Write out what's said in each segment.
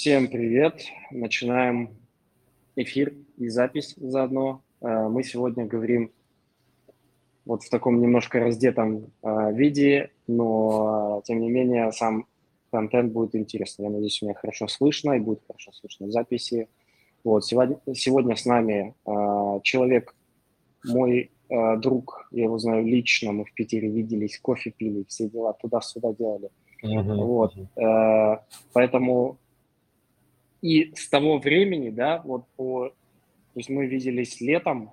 Всем привет! Начинаем эфир и запись заодно. Э, мы сегодня говорим вот в таком немножко раздетом э, виде, но тем не менее сам контент будет интересный. Я надеюсь, меня хорошо слышно и будет хорошо слышно в записи. Вот, сегодня, сегодня с нами э, человек, мой друг, я его знаю лично, мы в Питере виделись, кофе пили, все дела туда-сюда делали. Uh-huh. Вот, поэтому и с того времени, да, вот по... То есть мы виделись летом,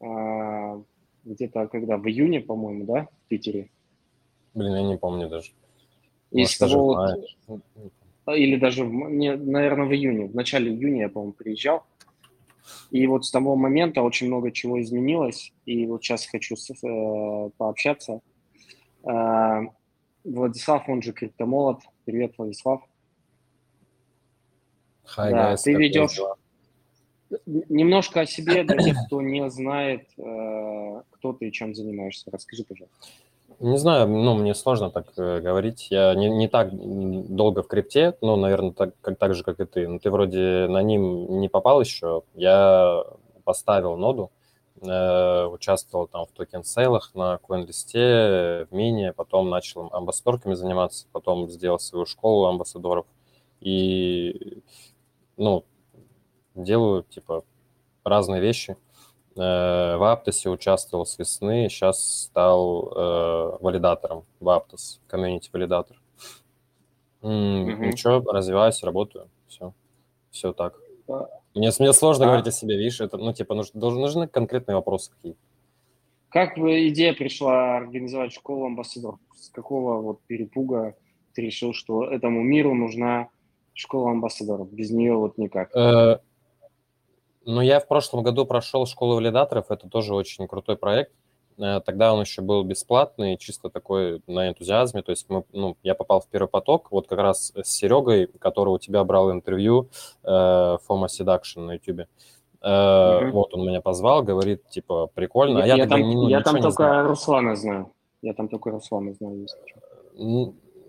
э, где-то когда, в июне, по-моему, да, в Питере? Блин, я не помню даже. И Может, с того даже вот, или даже, не, наверное, в июне, в начале июня я, по-моему, приезжал. И вот с того момента очень много чего изменилось, и вот сейчас хочу с, э, пообщаться. Э, Владислав, он же Криптомолот. Привет, Владислав. Hi, да, ты ведешь немножко о себе для тех, кто не знает, э, кто ты и чем занимаешься. Расскажи, пожалуйста. Не знаю, ну, мне сложно так э, говорить. Я не, не так долго в крипте, ну, наверное, так, как, так же, как и ты. Но ты вроде на ним не попал еще. Я поставил ноду, э, участвовал там в токен-сейлах на CoinList, в Mina, потом начал амбассадорками заниматься, потом сделал свою школу амбассадоров. И ну, делаю, типа, разные вещи. Э, в Аптосе участвовал с весны, сейчас стал э, валидатором в Aptos, community-валидатор. Mm-hmm. Ничего, развиваюсь, работаю, все, все так. Мне, мне сложно а... говорить о себе, видишь, это, ну, типа, нужны, нужны конкретные вопросы какие-то. Как идея пришла организовать школу амбассадоров? С какого вот перепуга ты решил, что этому миру нужна школа амбассадоров. Без нее вот никак. Э, ну, я в прошлом году прошел школу валидаторов. Это тоже очень крутой проект. Э, тогда он еще был бесплатный, чисто такой на энтузиазме. То есть мы, ну, я попал в первый поток. Вот как раз с Серегой, который у тебя брал интервью, э, Фома Seduction на YouTube. mm Вот он меня позвал, говорит, типа, прикольно. Я, а я, я там, не, я там только знаю. Руслана знаю. Я там только Руслана знаю, если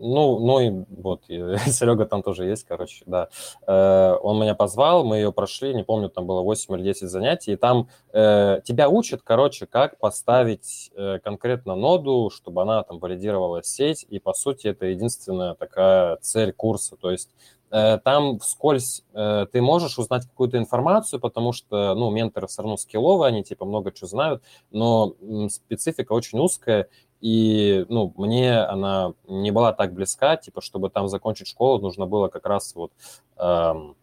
ну, ну и вот, и Серега там тоже есть, короче, да. Э, он меня позвал, мы ее прошли, не помню, там было 8 или 10 занятий, и там э, тебя учат, короче, как поставить э, конкретно ноду, чтобы она там валидировала сеть, и, по сути, это единственная такая цель курса, то есть э, там вскользь э, ты можешь узнать какую-то информацию, потому что, ну, менторы все равно скилловые, они, типа, много чего знают, но специфика очень узкая, и, ну, мне она не была так близка, типа, чтобы там закончить школу, нужно было как раз вот, эм,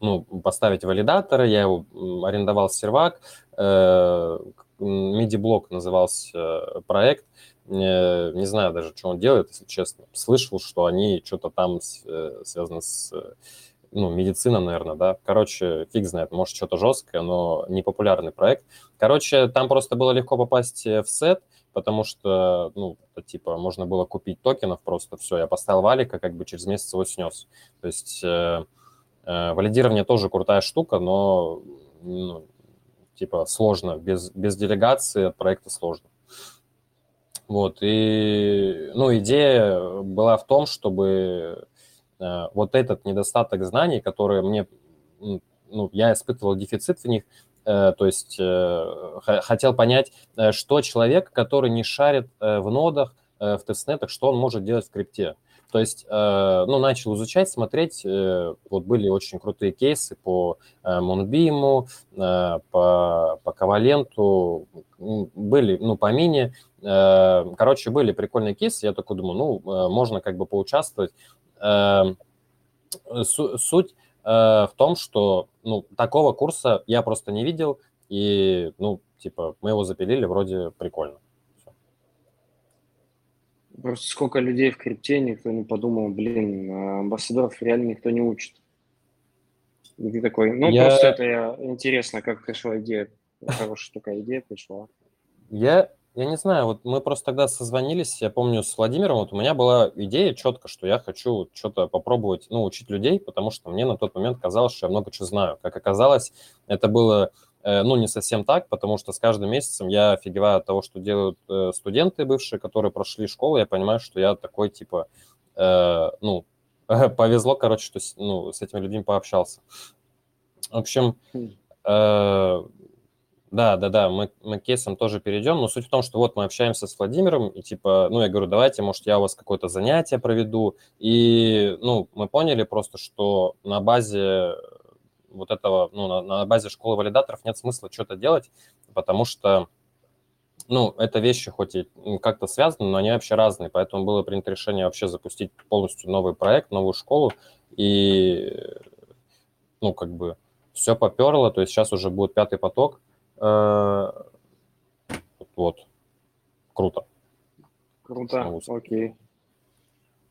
ну, поставить валидаторы, я его арендовал сервак, э, назывался э, проект, не, не знаю даже, что он делает, если честно. Слышал, что они что-то там э, связано с ну, медицина, наверное, да. Короче, фиг знает, может, что-то жесткое, но непопулярный проект. Короче, там просто было легко попасть в сет, потому что, ну, типа, можно было купить токенов просто, все, я поставил валика, как бы через месяц его снес. То есть э, э, валидирование тоже крутая штука, но, ну, типа, сложно, без, без делегации от проекта сложно. Вот, и, ну, идея была в том, чтобы э, вот этот недостаток знаний, которые мне, ну, я испытывал дефицит в них, то есть э, хотел понять, э, что человек, который не шарит в нодах, в тестнетах, что он может делать в крипте. То есть, ну, начал изучать, смотреть, вот были очень крутые кейсы по Монбиму, по, по Коваленту, были, ну, по Мини, короче, были прикольные кейсы, я такой думаю, ну, можно как бы поучаствовать. Суть Э, в том, что, ну, такого курса я просто не видел, и, ну, типа, мы его запилили, вроде прикольно. Все. Просто сколько людей в крипте, никто не подумал, блин, амбассадоров реально никто не учит. И ты такой, ну, я... просто это интересно, как пришла идея, хорошая такая идея пришла. Я я не знаю, вот мы просто тогда созвонились, я помню, с Владимиром, вот у меня была идея четко, что я хочу что-то попробовать, ну, учить людей, потому что мне на тот момент казалось, что я много чего знаю. Как оказалось, это было, э, ну, не совсем так, потому что с каждым месяцем я офигеваю от того, что делают э, студенты бывшие, которые прошли школу, я понимаю, что я такой, типа, э, ну, повезло, короче, что ну, с этими людьми пообщался. В общем, хм. э, да, да, да, мы, мы к кейсам тоже перейдем, но суть в том, что вот мы общаемся с Владимиром, и типа, ну, я говорю, давайте, может, я у вас какое-то занятие проведу, и, ну, мы поняли просто, что на базе вот этого, ну, на, на базе школы валидаторов нет смысла что-то делать, потому что, ну, это вещи хоть и как-то связаны, но они вообще разные, поэтому было принято решение вообще запустить полностью новый проект, новую школу, и, ну, как бы все поперло, то есть сейчас уже будет пятый поток, вот. Круто. Круто, окей.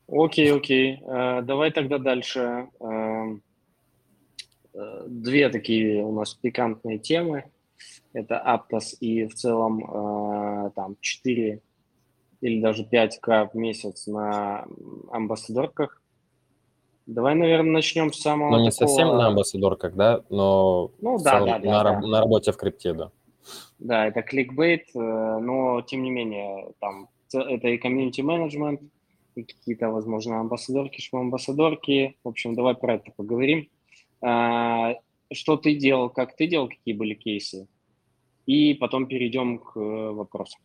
Окей, окей. Э, давай тогда дальше. Э, две такие у нас пикантные темы. Это Aptos и в целом там 4 или даже 5к в месяц на амбассадорках. Давай, наверное, начнем с самого. Ну, не такого... совсем на амбассадорках, да, но ну, да, да, да, на, да. на работе в крипте, да. Да, это кликбейт, э, но тем не менее, там это и комьюнити менеджмент, и какие-то, возможно, амбассадорки, шмамбассадорки. В общем, давай про это поговорим. А, что ты делал, как ты делал, какие были кейсы? И потом перейдем к э, вопросам.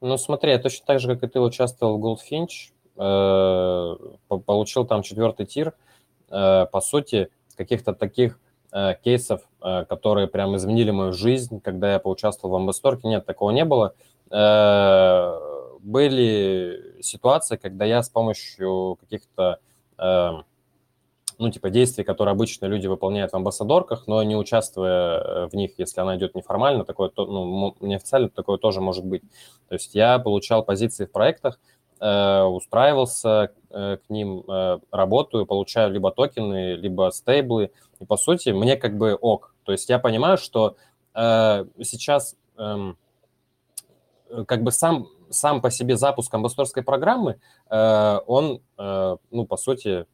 Ну, смотри, я точно так же, как и ты участвовал в Goldfinch, получил там четвертый тир. Э, по сути, каких-то таких э, кейсов, которые прям изменили мою жизнь, когда я поучаствовал в амбассадорке, нет, такого не было. Были ситуации, когда я с помощью каких-то ну, типа, действий, которые обычно люди выполняют в амбассадорках, но не участвуя в них, если она идет неформально, такое, ну, неофициально, такое тоже может быть. То есть я получал позиции в проектах, Э, устраивался э, к ним, э, работаю, получаю либо токены, либо стейблы. И, по сути, мне как бы ок. То есть я понимаю, что сейчас эм, как бы сам, сам по себе запуск амбассадорской программы, он, ну, по сути,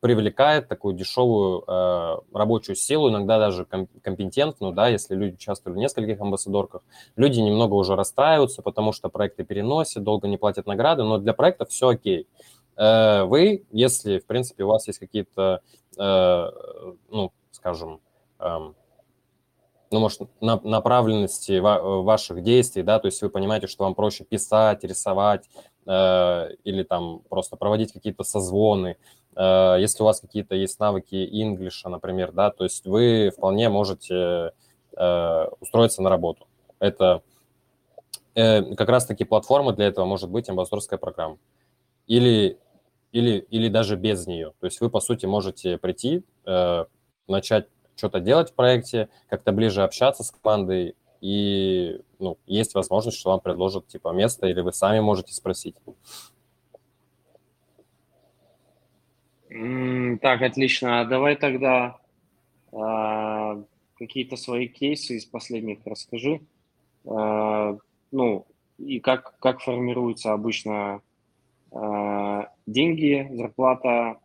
привлекает такую дешевую э, рабочую силу, иногда даже компетентную, да, если люди участвовали в нескольких амбассадорках. Люди немного уже расстраиваются, потому что проекты переносят, долго не платят награды, но для проекта все окей. Э, вы, если, в принципе, у вас есть какие-то, э, ну, скажем, э, ну, может, на, направленности ва- ваших действий, да, то есть вы понимаете, что вам проще писать, рисовать э, или там просто проводить какие-то созвоны, Э, если у вас какие-то есть навыки English, например, да, то есть вы вполне можете э, устроиться на работу. Это э, как раз-таки платформа для этого может быть амбассадорская программа. Или, или, или даже без нее. То есть вы, по сути, можете прийти, начать что-то делать в проекте, как-то ближе общаться с командой, и ну, есть возможность, что вам предложат типа место, или вы сами можете спросить. Так, отлично. Давай тогда э, какие-то свои кейсы из последних расскажи. Э, ну, и как, как формируются обычно э, деньги, зарплата,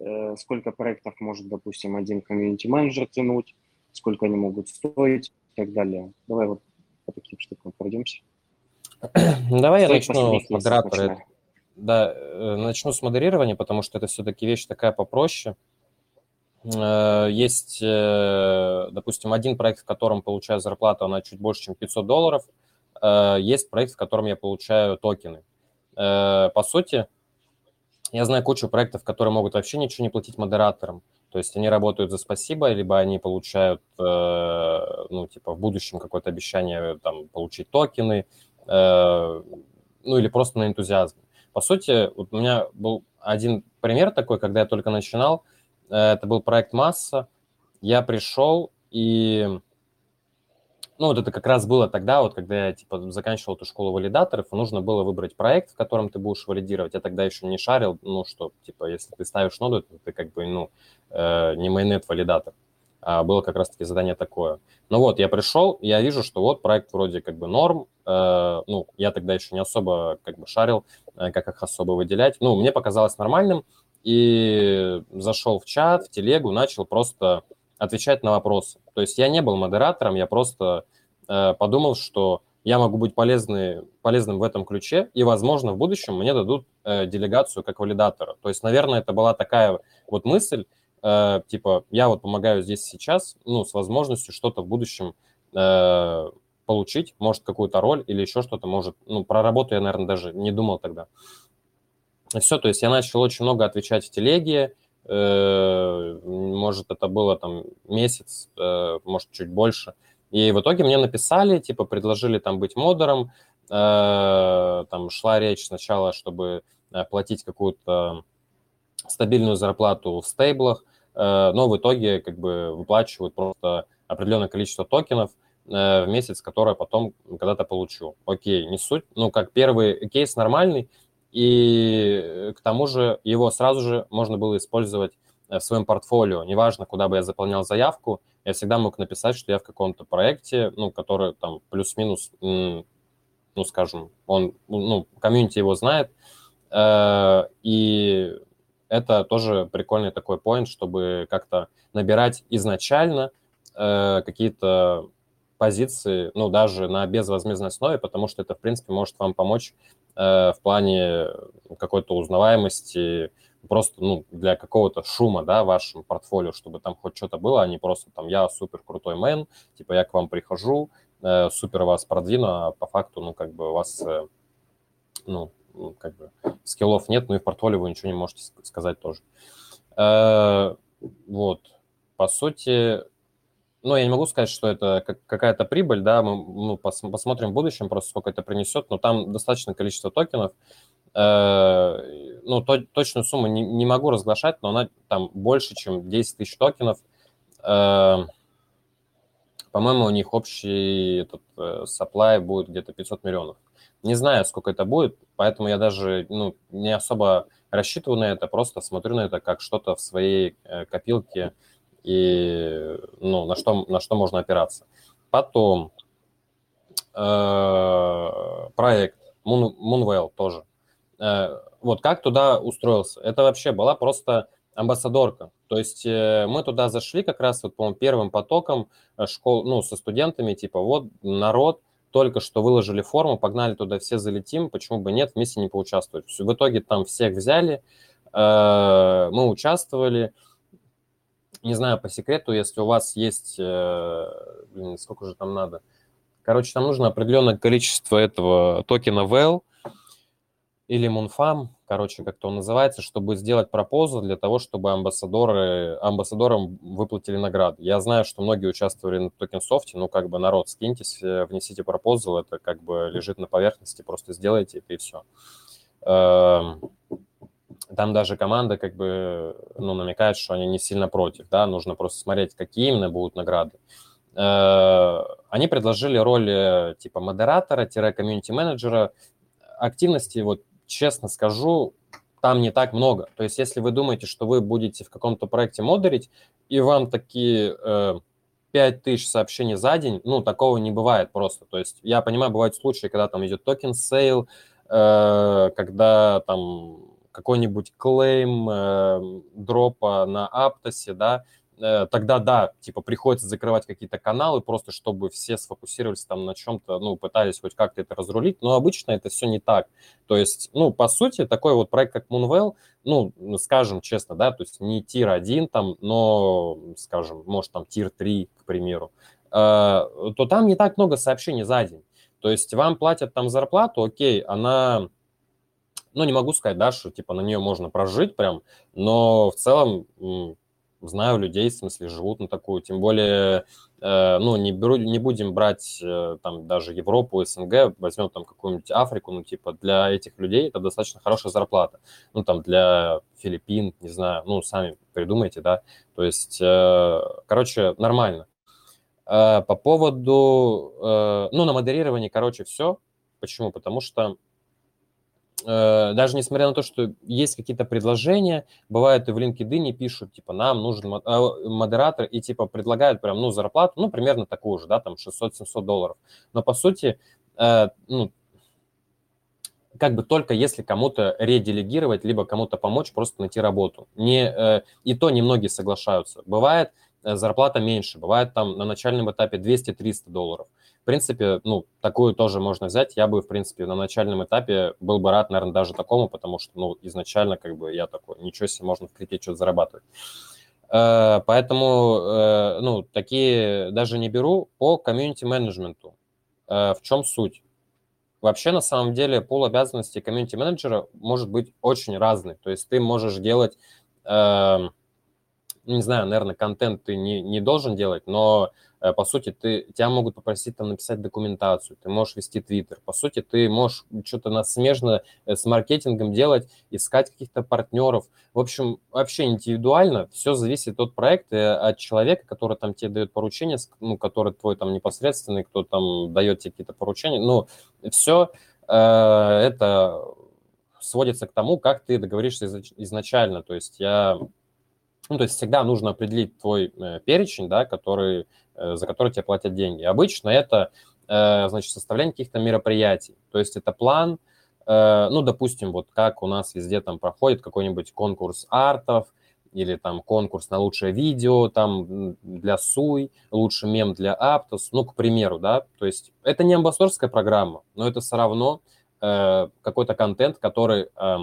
э, сколько проектов может, допустим, один комьюнити-менеджер тянуть, сколько они могут стоить и так далее. Давай вот по таким штукам пройдемся. Давай я начну с модератора. Да, э, начну с модерирования, потому что это все-таки вещь такая попроще. Э, есть, э, допустим, один проект, в котором получаю зарплату, она чуть больше, чем 500 долларов. Есть проект, в котором я получаю токены. По сути, я знаю кучу проектов, которые могут вообще ничего не платить модераторам. То есть они работают за спасибо, либо они получают, ну, типа, в будущем какое-то обещание там, получить токены, ну, или просто на энтузиазме. По сути, вот у меня был один пример такой, когда я только начинал. Э, это был проект «Масса». Я пришел, и ну, вот это как раз было тогда, вот когда я, типа, заканчивал эту школу валидаторов, нужно было выбрать проект, в котором ты будешь валидировать. Я тогда еще не шарил, ну, что, типа, если ты ставишь ноду, то ты как бы, ну, э, не майонет-валидатор. А было как раз-таки задание такое. Ну вот, я пришел, я вижу, что вот проект вроде как бы норм, э, ну, я тогда еще не особо как бы шарил, э, как их особо выделять. Ну, мне показалось нормальным, и зашел в чат, в телегу, начал просто отвечать на вопросы. То есть я не был модератором, я просто э, подумал, что я могу быть полезный, полезным в этом ключе, и, возможно, в будущем мне дадут э, делегацию как валидатора. То есть, наверное, это была такая вот мысль, э, типа, я вот помогаю здесь сейчас, ну, с возможностью что-то в будущем э, получить, может, какую-то роль или еще что-то, может, ну, про работу я, наверное, даже не думал тогда. Все, то есть я начал очень много отвечать в телеге, э, может, это было там месяц, э, может, чуть больше – и в итоге мне написали, типа, предложили там быть модером, э, там шла речь сначала, чтобы э, платить какую-то стабильную зарплату в стейблах, но в итоге как бы выплачивают просто определенное количество токенов э, в месяц, которое потом когда-то получу. Окей, не суть. Ну, как первый кейс нормальный, и к тому же его сразу же можно было использовать в своем портфолио. Неважно, куда бы я заполнял заявку, я всегда мог написать, что я в каком-то проекте, ну, который там плюс-минус, ну, скажем, он, ну, комьюнити его знает, э, и это тоже прикольный такой поинт, чтобы как-то набирать изначально э, какие-то позиции, ну, даже на безвозмездной основе, потому что это, в принципе, может вам помочь э, в плане какой-то узнаваемости, просто ну, для какого-то шума, да, в вашем портфолио, чтобы там хоть что-то было, а не просто там я супер крутой мэн, типа я к вам прихожу, э, супер вас продвину, а по факту, ну, как бы у вас, э, ну, как бы скиллов нет, ну и в портфолио вы ничего не можете сказать тоже. Э, вот, по сути, ну, я не могу сказать, что это как, какая-то прибыль, да, мы ну, пос, посмотрим в будущем просто, сколько это принесет, но там достаточное количество токенов, Э, ну, то, точную сумму не, не могу разглашать, но она там больше, чем 10 тысяч токенов. Э, по-моему, у них общий этот э, supply будет где-то 500 миллионов. Не знаю, сколько это будет, поэтому я даже ну, не особо рассчитываю на это, просто смотрю на это как что-то в своей копилке и ну, на, что, на что можно опираться. Потом э, проект Moon, Moonwell тоже. Э, вот как туда устроился? Это вообще была просто амбассадорка. То есть э, мы туда зашли как раз, вот, по-моему, первым потоком э, школ, ну, со студентами, типа, вот народ, только что выложили форму, погнали туда, все залетим, почему бы нет, вместе не поучаствовать. В итоге там всех взяли, мы участвовали. Не знаю, по секрету, если у вас есть, блин, сколько же там надо. Короче, там нужно определенное количество этого токена VEL, или Мунфам, короче, как-то он называется, чтобы сделать пропозу для того, чтобы амбассадоры, амбассадорам выплатили награды. Я знаю, что многие участвовали на токенсофте, ну, как бы, народ, скиньтесь, э, внесите пропозал, это как бы лежит на поверхности, просто сделайте это и все. Эм, там даже команда как бы, ну, намекает, что они не сильно против, да, нужно просто смотреть, какие именно будут награды. Э, они предложили роль э, типа модератора-комьюнити-менеджера, активности вот честно скажу, там не так много. То есть, если вы думаете, что вы будете в каком-то проекте модерить, и вам такие э, 5000 сообщений за день, ну, такого не бывает просто. То есть, я понимаю, бывают случаи, когда там идет token sale, э, когда там какой-нибудь клейм э, дропа на Аптосе, да, тогда да, типа приходится закрывать какие-то каналы просто, чтобы все сфокусировались там на чем-то, ну, пытались хоть как-то это разрулить, но обычно это все не так. То есть, ну, по сути, такой вот проект, как Moonwell, ну, скажем честно, да, то есть не тир 1 там, но, скажем, может там тир 3, к примеру, э, то там не так много сообщений за день. То есть вам платят там зарплату, окей, она ну, не могу сказать, да, что, типа, на нее можно прожить прям, но в целом знаю людей, в смысле, живут на такую, тем более, э, ну, не, беру, не будем брать э, там даже Европу, СНГ, возьмем там какую-нибудь Африку, ну, типа, для этих людей это достаточно хорошая зарплата, ну, там, для Филиппин, не знаю, ну, сами придумайте, да, то есть, э, короче, нормально. Э, по поводу, э, ну, на модерировании, короче, все, почему, потому что даже несмотря на то, что есть какие-то предложения, бывает и в LinkedIn пишут, типа, нам нужен а, модератор, и типа предлагают прям, ну, зарплату, ну, примерно такую же, да, там 600-700 долларов. Но по сути, э, ну, как бы только если кому-то ределегировать, либо кому-то помочь просто найти работу. Не, э, и то немногие соглашаются. Бывает зарплата меньше, бывает там на начальном этапе 200-300 долларов. В принципе, ну, такую тоже можно взять. Я бы, в принципе, на начальном этапе был бы рад, наверное, даже такому, потому что, ну, изначально, как бы, я такой, ничего себе, можно в крипте что-то зарабатывать. Э, поэтому, э, ну, такие даже не беру по комьюнити-менеджменту. Э, в чем суть? Вообще, на самом деле, пул обязанностей комьюнити-менеджера может быть очень разный. То есть ты можешь делать, э, не знаю, наверное, контент ты не, не должен делать, но по сути, ты, тебя могут попросить там написать документацию, ты можешь вести твиттер, по сути, ты можешь что-то на смежно э, с маркетингом делать, искать каких-то партнеров. В общем, вообще индивидуально, все зависит от проекта, от человека, который там тебе дает поручения, ну, который твой там непосредственный, кто там дает тебе какие-то поручения. Ну, все э, это сводится к тому, как ты договоришься изначально. То есть я ну, то есть всегда нужно определить твой э, перечень, да, который, э, за который тебе платят деньги. Обычно это, э, значит, составление каких-то мероприятий. То есть это план, э, ну, допустим, вот как у нас везде там проходит какой-нибудь конкурс артов, или там конкурс на лучшее видео, там для СУЙ, лучший мем для Аптос, ну, к примеру, да, то есть это не амбассадорская программа, но это все равно э, какой-то контент, который, э,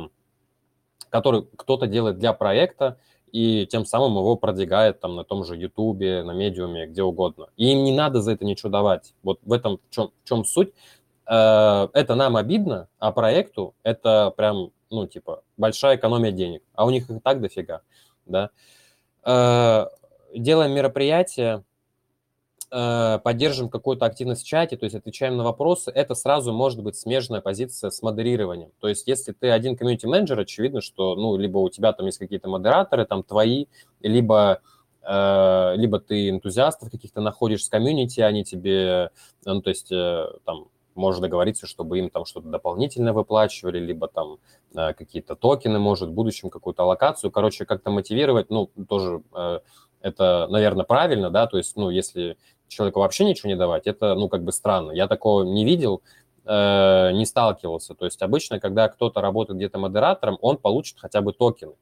который кто-то делает для проекта, и тем самым его продвигает там на том же Ютубе, на медиуме, где угодно. И им не надо за это ничего давать. Вот в этом в чем, в чем суть. Э, это нам обидно, а проекту это прям, ну, типа, большая экономия денег. А у них их так дофига, да. Э, делаем мероприятие, Э, поддерживаем какую-то активность в чате, то есть отвечаем на вопросы, это сразу может быть смежная позиция с модерированием. То есть если ты один комьюнити-менеджер, очевидно, что, ну, либо у тебя там есть какие-то модераторы, там твои, либо э, либо ты энтузиастов каких-то находишь с комьюнити, они тебе, ну, то есть э, там можешь договориться, чтобы им там что-то дополнительно выплачивали, либо там какие-то токены, может, в будущем какую-то локацию. Короче, как-то мотивировать, ну, тоже это, наверное, правильно, да, то есть, ну, если человеку вообще ничего не давать, это, ну, как бы странно. Я такого не видел, э, не сталкивался. То есть обычно, когда кто-то работает где-то модератором, он получит хотя бы токены.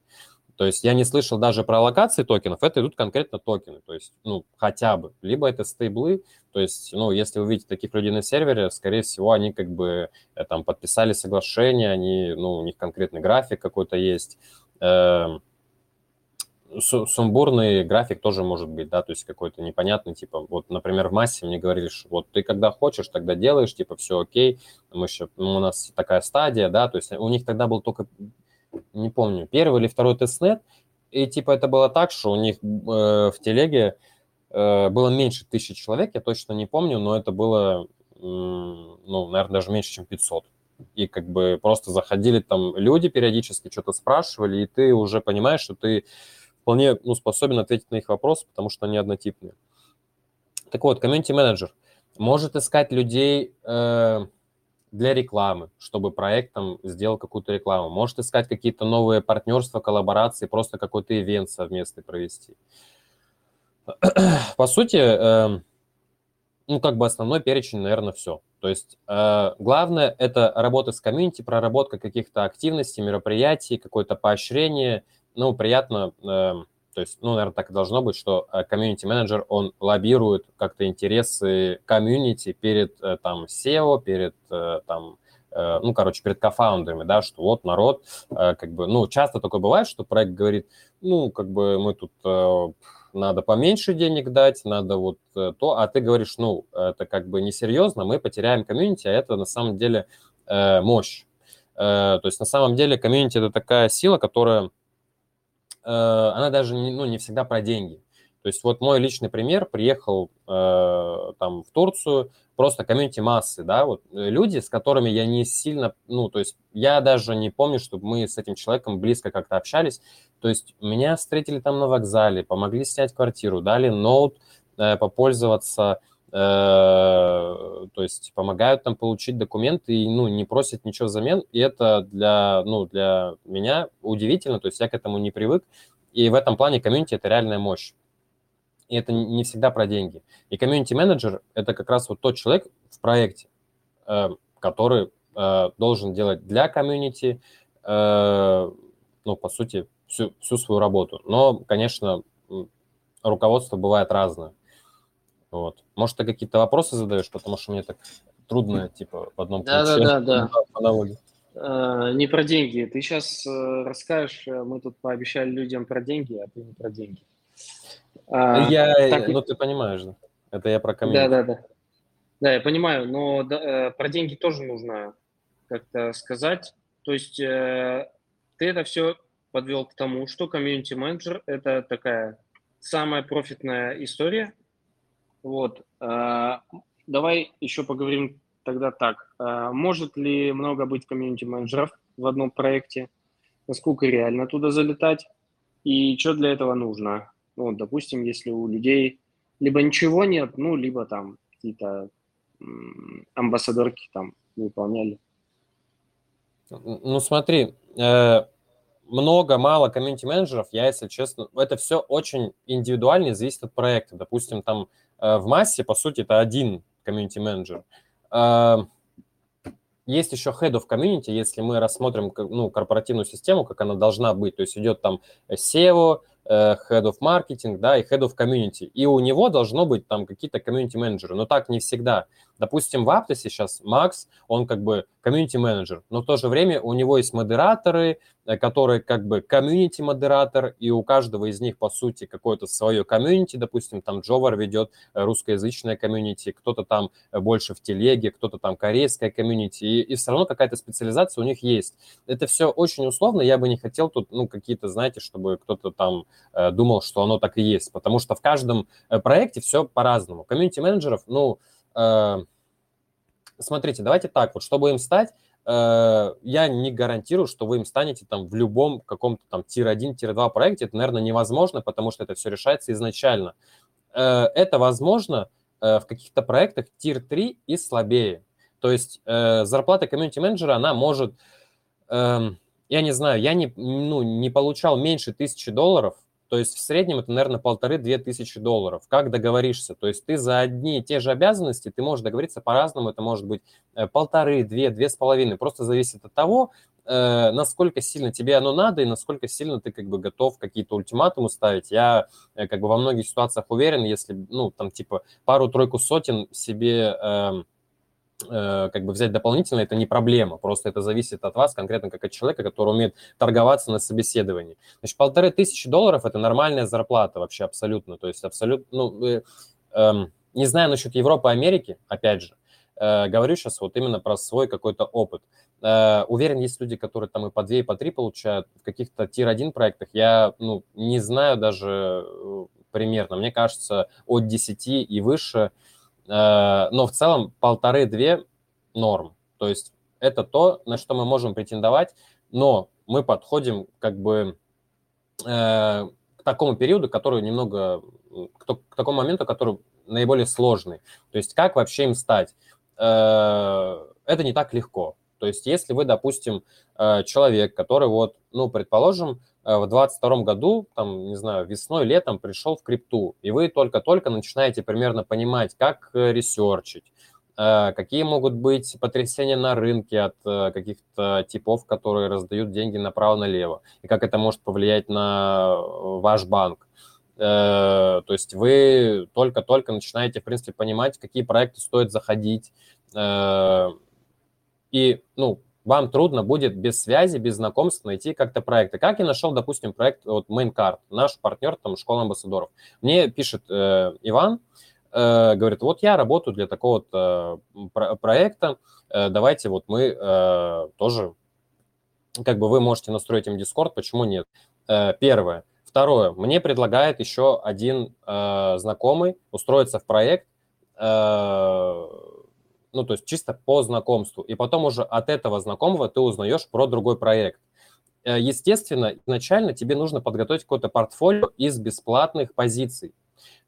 То есть я не слышал даже про локации токенов, это идут конкретно токены, то есть, ну, хотя бы. Либо это стейблы, то есть, ну, если вы видите таких людей на сервере, скорее всего, они как бы э, там подписали соглашение, они, ну, у них конкретный график какой-то есть, э, сумбурный график тоже может быть, да, то есть какой-то непонятный, типа, вот, например, в массе мне говорили, что вот ты когда хочешь, тогда делаешь, типа, все окей, мы еще, ну, у нас такая стадия, да, то есть у них тогда был только, не помню, первый или второй тестнет, и, типа, это было так, что у них э, в телеге э, было меньше тысячи человек, я точно не помню, но это было, э, ну, наверное, даже меньше, чем 500 и как бы просто заходили там люди периодически, что-то спрашивали, и ты уже понимаешь, что ты вполне ну, способен ответить на их вопросы, потому что они однотипные. Так вот, комьюнити-менеджер может искать людей э, для рекламы, чтобы проект там сделал какую-то рекламу. Может искать какие-то новые партнерства, коллаборации, просто какой-то ивент совместный провести. По сути, э, ну, как бы основной перечень, наверное, все. То есть э, главное – это работа с комьюнити, проработка каких-то активностей, мероприятий, какое-то поощрение – ну, приятно, э, то есть, ну, наверное, так и должно быть, что комьюнити-менеджер, он лоббирует как-то интересы комьюнити перед, э, там, SEO, перед, э, там, э, ну, короче, перед кофаундерами, да, что вот народ, э, как бы, ну, часто такое бывает, что проект говорит, ну, как бы мы тут э, надо поменьше денег дать, надо вот э, то, а ты говоришь, ну, это как бы несерьезно, мы потеряем комьюнити, а это на самом деле э, мощь. Э, то есть на самом деле комьюнити – это такая сила, которая Э, она даже не, ну, не всегда про деньги. То есть вот мой личный пример, приехал э, там в Турцию, просто комьюнити массы, да, вот э, люди, с которыми я не сильно, ну, то есть я даже не помню, чтобы мы с этим человеком близко как-то общались, то есть меня встретили там на вокзале, помогли снять квартиру, дали ноут э, попользоваться, э, то есть помогают там получить документы и, ну, не просят ничего взамен, и это для, ну, для меня удивительно, то есть я к этому не привык, и в этом плане комьюнити – это реальная мощь. И это не всегда про деньги. И комьюнити-менеджер – это как раз вот тот человек в проекте, э, который э, должен делать для комьюнити, э, ну, по сути, всю, всю свою работу. Но, конечно, руководство бывает разное. Вот. Может, ты какие-то вопросы задаешь, потому что мне так трудно, типа, в одном да, ключе. Да, да, да. Uh, не про деньги. Ты сейчас uh, расскажешь, э, мы тут пообещали людям про деньги, а ты не про деньги. Uh, я, так... ну ты понимаешь, да? Это я про комьюнити. Да, да, да. Да, я понимаю, но да, про деньги тоже нужно как-то сказать. То есть ты это все подвел к тому, что комьюнити-менеджер – это такая самая профитная история. Вот. Давай еще поговорим тогда так. А, может ли много быть комьюнити-менеджеров в одном проекте? Насколько реально туда залетать? И что для этого нужно? Ну, допустим, если у людей либо ничего нет, ну, либо там какие-то амбассадорки там выполняли. Ну, смотри, э, много, мало комьюнити-менеджеров, я, если честно, это все очень индивидуально зависит от проекта. Допустим, там э, в массе, по сути, это один комьюнити-менеджер. Есть еще head of community, если мы рассмотрим ну, корпоративную систему, как она должна быть. То есть идет там SEO, Э, head of marketing, да, и head of community. И у него должно быть там какие-то community менеджеры, но так не всегда. Допустим, в Aptos сейчас Макс, он как бы community менеджер, но в то же время у него есть модераторы, э, которые как бы community модератор, и у каждого из них, по сути, какое-то свое community, допустим, там Джовар ведет э, русскоязычное community, кто-то там больше в телеге, кто-то там корейское community, и, и все равно какая-то специализация у них есть. Это все очень условно, я бы не хотел тут, ну, какие-то, знаете, чтобы кто-то там Э, думал, что оно так и есть, потому что в каждом э, проекте все по-разному. Комьюнити-менеджеров, ну, э, смотрите, давайте так, вот чтобы им стать, я не гарантирую, что вы им станете там в любом каком-то там tier-1, tier-2 проекте. Это, наверное, невозможно, потому что это все решается изначально. Это возможно в каких-то проектах tier-3 и слабее. То есть зарплата комьюнити-менеджера, она может эм, я не знаю, я не, ну, не получал меньше тысячи долларов, то есть в среднем это, наверное, полторы-две тысячи долларов. Как договоришься? То есть ты за одни и те же обязанности, ты можешь договориться по-разному, это может быть э, полторы, две, две с половиной. Просто зависит от того, э, насколько сильно тебе оно надо и насколько сильно ты как бы готов какие-то ультиматумы ставить. Я э, как бы во многих ситуациях уверен, если, ну, там типа пару-тройку сотен себе эм, как бы взять дополнительно, это не проблема, просто это зависит от вас, конкретно как от человека, который умеет торговаться на собеседовании. Значит, полторы тысячи долларов – это нормальная зарплата вообще абсолютно, то есть абсолютно, ну, э, э, не знаю насчет Европы Америки, опять же, э, говорю сейчас вот именно про свой какой-то опыт. Э, уверен, есть люди, которые там и по 2, и по 3 получают. В каких-то тир-1 проектах, я, ну, не знаю даже э, примерно, мне кажется, от 10 и выше – Э, но в целом полторы-две норм. То есть это то, на что мы можем претендовать, но мы подходим как бы э, к такому периоду, который немного, к, такому моменту, который наиболее сложный. То есть как вообще им стать? Э, это не так легко. То есть если вы, допустим, э, человек, который вот, ну, предположим, Э, в 2022 году, там, не знаю, весной, летом пришел в крипту, и вы только-только начинаете примерно понимать, как э, ресерчить, э, какие могут быть потрясения на рынке от каких-то типов, которые раздают деньги направо-налево, и как это может повлиять на ваш банк. То есть вы только-только начинаете, в принципе, понимать, какие проекты стоит заходить. И, ну, вам трудно будет без связи, без знакомств найти как-то проекты. Как я нашел, допустим, проект вот Maincard, наш партнер, там, школа амбассадоров. Мне пишет э, Иван, э, говорит, вот я работаю для такого-то про- проекта, э, давайте вот мы э, тоже, как бы вы можете настроить им Discord, почему нет? Э, первое. Второе, мне предлагает еще один э, знакомый устроиться в проект, э, ну, то есть чисто по знакомству. И потом уже от этого знакомого ты узнаешь про другой проект. Э, естественно, изначально тебе нужно подготовить какое-то портфолио из бесплатных позиций.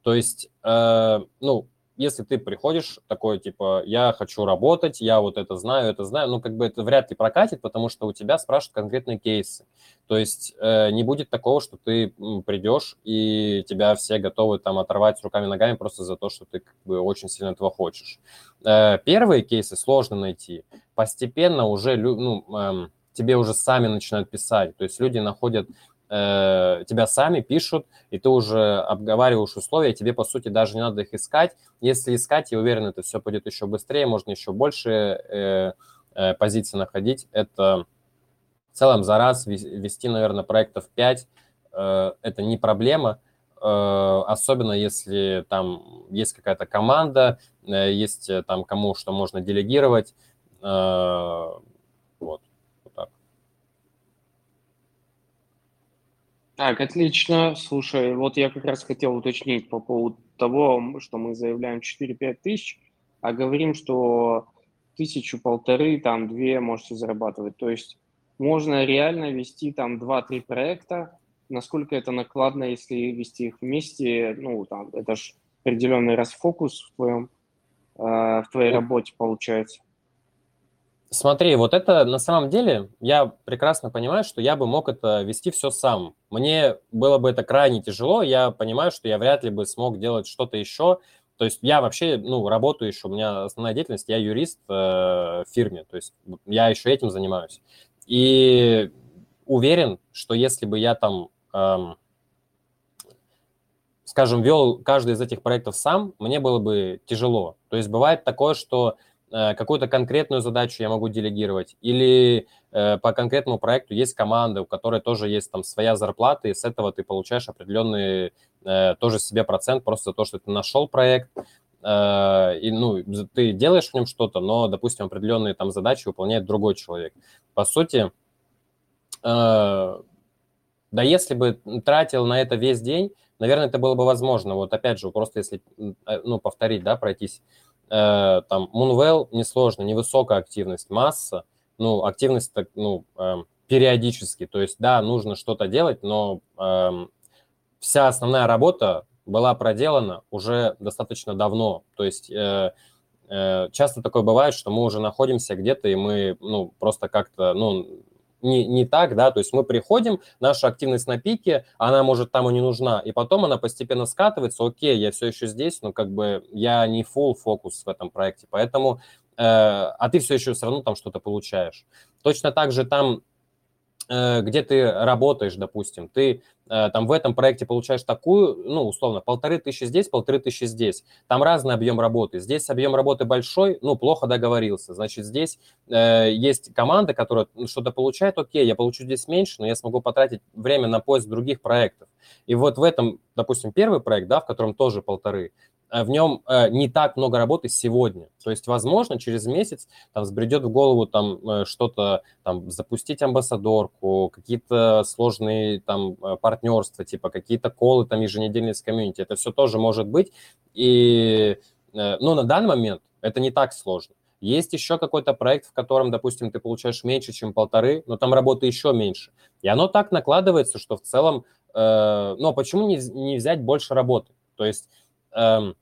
То есть, э, ну, если ты приходишь такой, типа, я хочу работать, я вот это знаю, это знаю, ну, как бы это вряд ли прокатит, потому что у тебя спрашивают конкретные кейсы. То есть э, не будет такого, что ты придешь, и тебя все готовы там оторвать руками-ногами просто за то, что ты как бы очень сильно этого хочешь. Э, первые кейсы сложно найти. Постепенно уже, ну, э, тебе уже сами начинают писать. То есть люди находят э, тебя сами пишут, и ты уже обговариваешь условия, тебе, по сути, даже не надо их искать. Если искать, я уверен, это все пойдет еще быстрее, можно еще больше э, э, позиций находить. Это в целом за раз вести, наверное, проектов 5, э, это не проблема, э, особенно если там есть какая-то команда, э, есть э, там кому что можно делегировать, э, вот. Так, отлично. Слушай, вот я как раз хотел уточнить по поводу того, что мы заявляем 4-5 тысяч, а говорим, что тысячу, полторы, там, две можете зарабатывать. То есть можно реально вести там 2-3 проекта. Насколько это накладно, если вести их вместе? Ну, там, это же определенный расфокус в твоем, э, в твоей работе получается. Смотри, вот это на самом деле, я прекрасно понимаю, что я бы мог это вести все сам. Мне было бы это крайне тяжело, я понимаю, что я вряд ли бы смог делать что-то еще. То есть я вообще, ну, работаю еще, у меня основная деятельность, я юрист э, в фирме, то есть я еще этим занимаюсь. И уверен, что если бы я там, эм, скажем, вел каждый из этих проектов сам, мне было бы тяжело. То есть бывает такое, что какую-то конкретную задачу я могу делегировать, или э, по конкретному проекту есть команда, у которой тоже есть там своя зарплата, и с этого ты получаешь определенный э, тоже себе процент просто за то, что ты нашел проект, и, ну, ты делаешь в нем что-то, но, допустим, определенные там задачи выполняет другой человек. По сути, да если бы тратил на это весь день, наверное, это было бы возможно. Вот опять же, просто если, ну, повторить, да, пройтись э, там Moonwell несложно, невысокая активность, масса, ну, активность так, ну, э, периодически, то есть, да, нужно что-то делать, но э, вся основная работа была проделана уже достаточно давно, то есть э, э, часто такое бывает, что мы уже находимся где-то, и мы, ну, просто как-то, ну, не, не так, да, то есть мы приходим, наша активность на пике, она может там и не нужна, и потом она постепенно скатывается, окей, я все еще здесь, но как бы я не full фокус в этом проекте, поэтому, э, а ты все еще все равно там что-то получаешь. Точно так же там где ты работаешь, допустим, ты э, там в этом проекте получаешь такую, ну, условно, полторы тысячи здесь, полторы тысячи здесь. Там разный объем работы. Здесь объем работы большой, ну, плохо договорился. Значит, здесь э, есть команда, которая что-то получает, окей, я получу здесь меньше, но я смогу потратить время на поиск других проектов. И вот в этом, допустим, первый проект, да, в котором тоже полторы, Э, в нем э, не так много работы сегодня. То есть, возможно, через месяц там сбредет в голову там э, что-то, там, запустить амбассадорку, какие-то сложные там партнерства, типа какие-то колы там еженедельные с комьюнити. Это все тоже может быть. И, ну, на данный момент это не так сложно. Есть еще какой-то проект, в котором, допустим, ты получаешь меньше, чем полторы, но там работы еще меньше. И оно так накладывается, что в целом, э, ну, почему не, не взять больше работы? То есть э,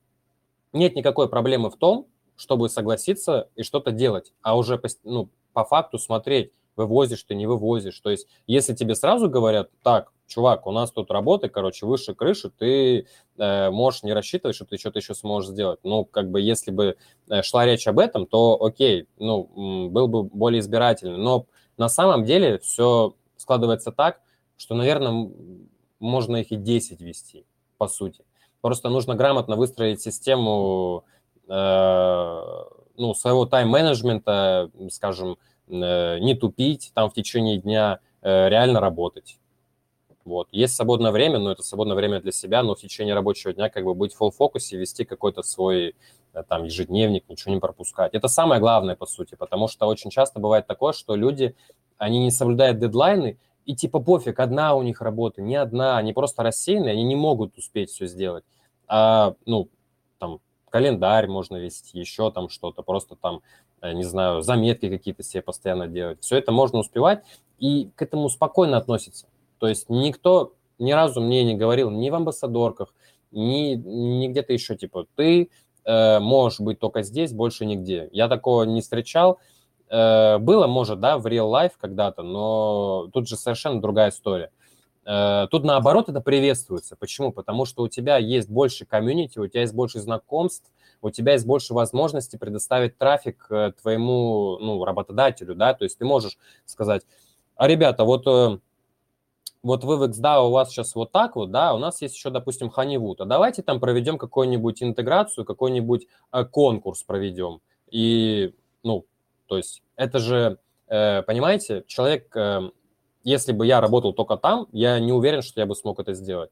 нет никакой проблемы в том, чтобы согласиться и что-то делать, а уже ну, по факту смотреть, вывозишь ты, не вывозишь. То есть, если тебе сразу говорят, так, чувак, у нас тут работы, короче, выше крыши, ты э, можешь не рассчитывать, что ты что-то еще сможешь сделать. Ну, как бы, если бы э, шла речь об этом, то окей, ну, был бы более избирательный. Но на самом деле все складывается так, что, наверное, можно их и 10 вести, по сути. Просто нужно грамотно выстроить систему э, ну, своего тайм-менеджмента, скажем, э, не тупить там в течение дня, э, реально работать. Вот. Есть свободное время, но это свободное время для себя, но в течение рабочего дня как бы быть в фокусе, вести какой-то свой там ежедневник, ничего не пропускать. Это самое главное, по сути, потому что очень часто бывает такое, что люди, они не соблюдают дедлайны, и типа пофиг, одна у них работа, не одна, они просто рассеянные, они не могут успеть все сделать. А, ну, там, календарь можно вести, еще там что-то, просто там, э, не знаю, заметки какие-то себе постоянно делать. Все это можно успевать и к этому спокойно относиться. То есть никто ни разу мне не говорил ни в амбассадорках, ни, ни где-то еще, типа, ты э, можешь быть только здесь, больше нигде. Я такого не встречал. Э, было, может, да, в real life когда-то, но тут же совершенно другая история. Э, тут наоборот это приветствуется. Почему? Потому что у тебя есть больше комьюнити, у тебя есть больше знакомств, у тебя есть больше возможностей предоставить трафик э, твоему ну, работодателю, да, то есть ты можешь сказать, а, ребята, вот вот вы в XDAO у вас сейчас вот так вот, да, у нас есть еще, допустим, Honeywood, а давайте там проведем какую-нибудь интеграцию, какой-нибудь конкурс проведем. И, ну, то есть это же, э, понимаете, человек, э, если бы я работал только там, я не уверен, что я бы смог это сделать.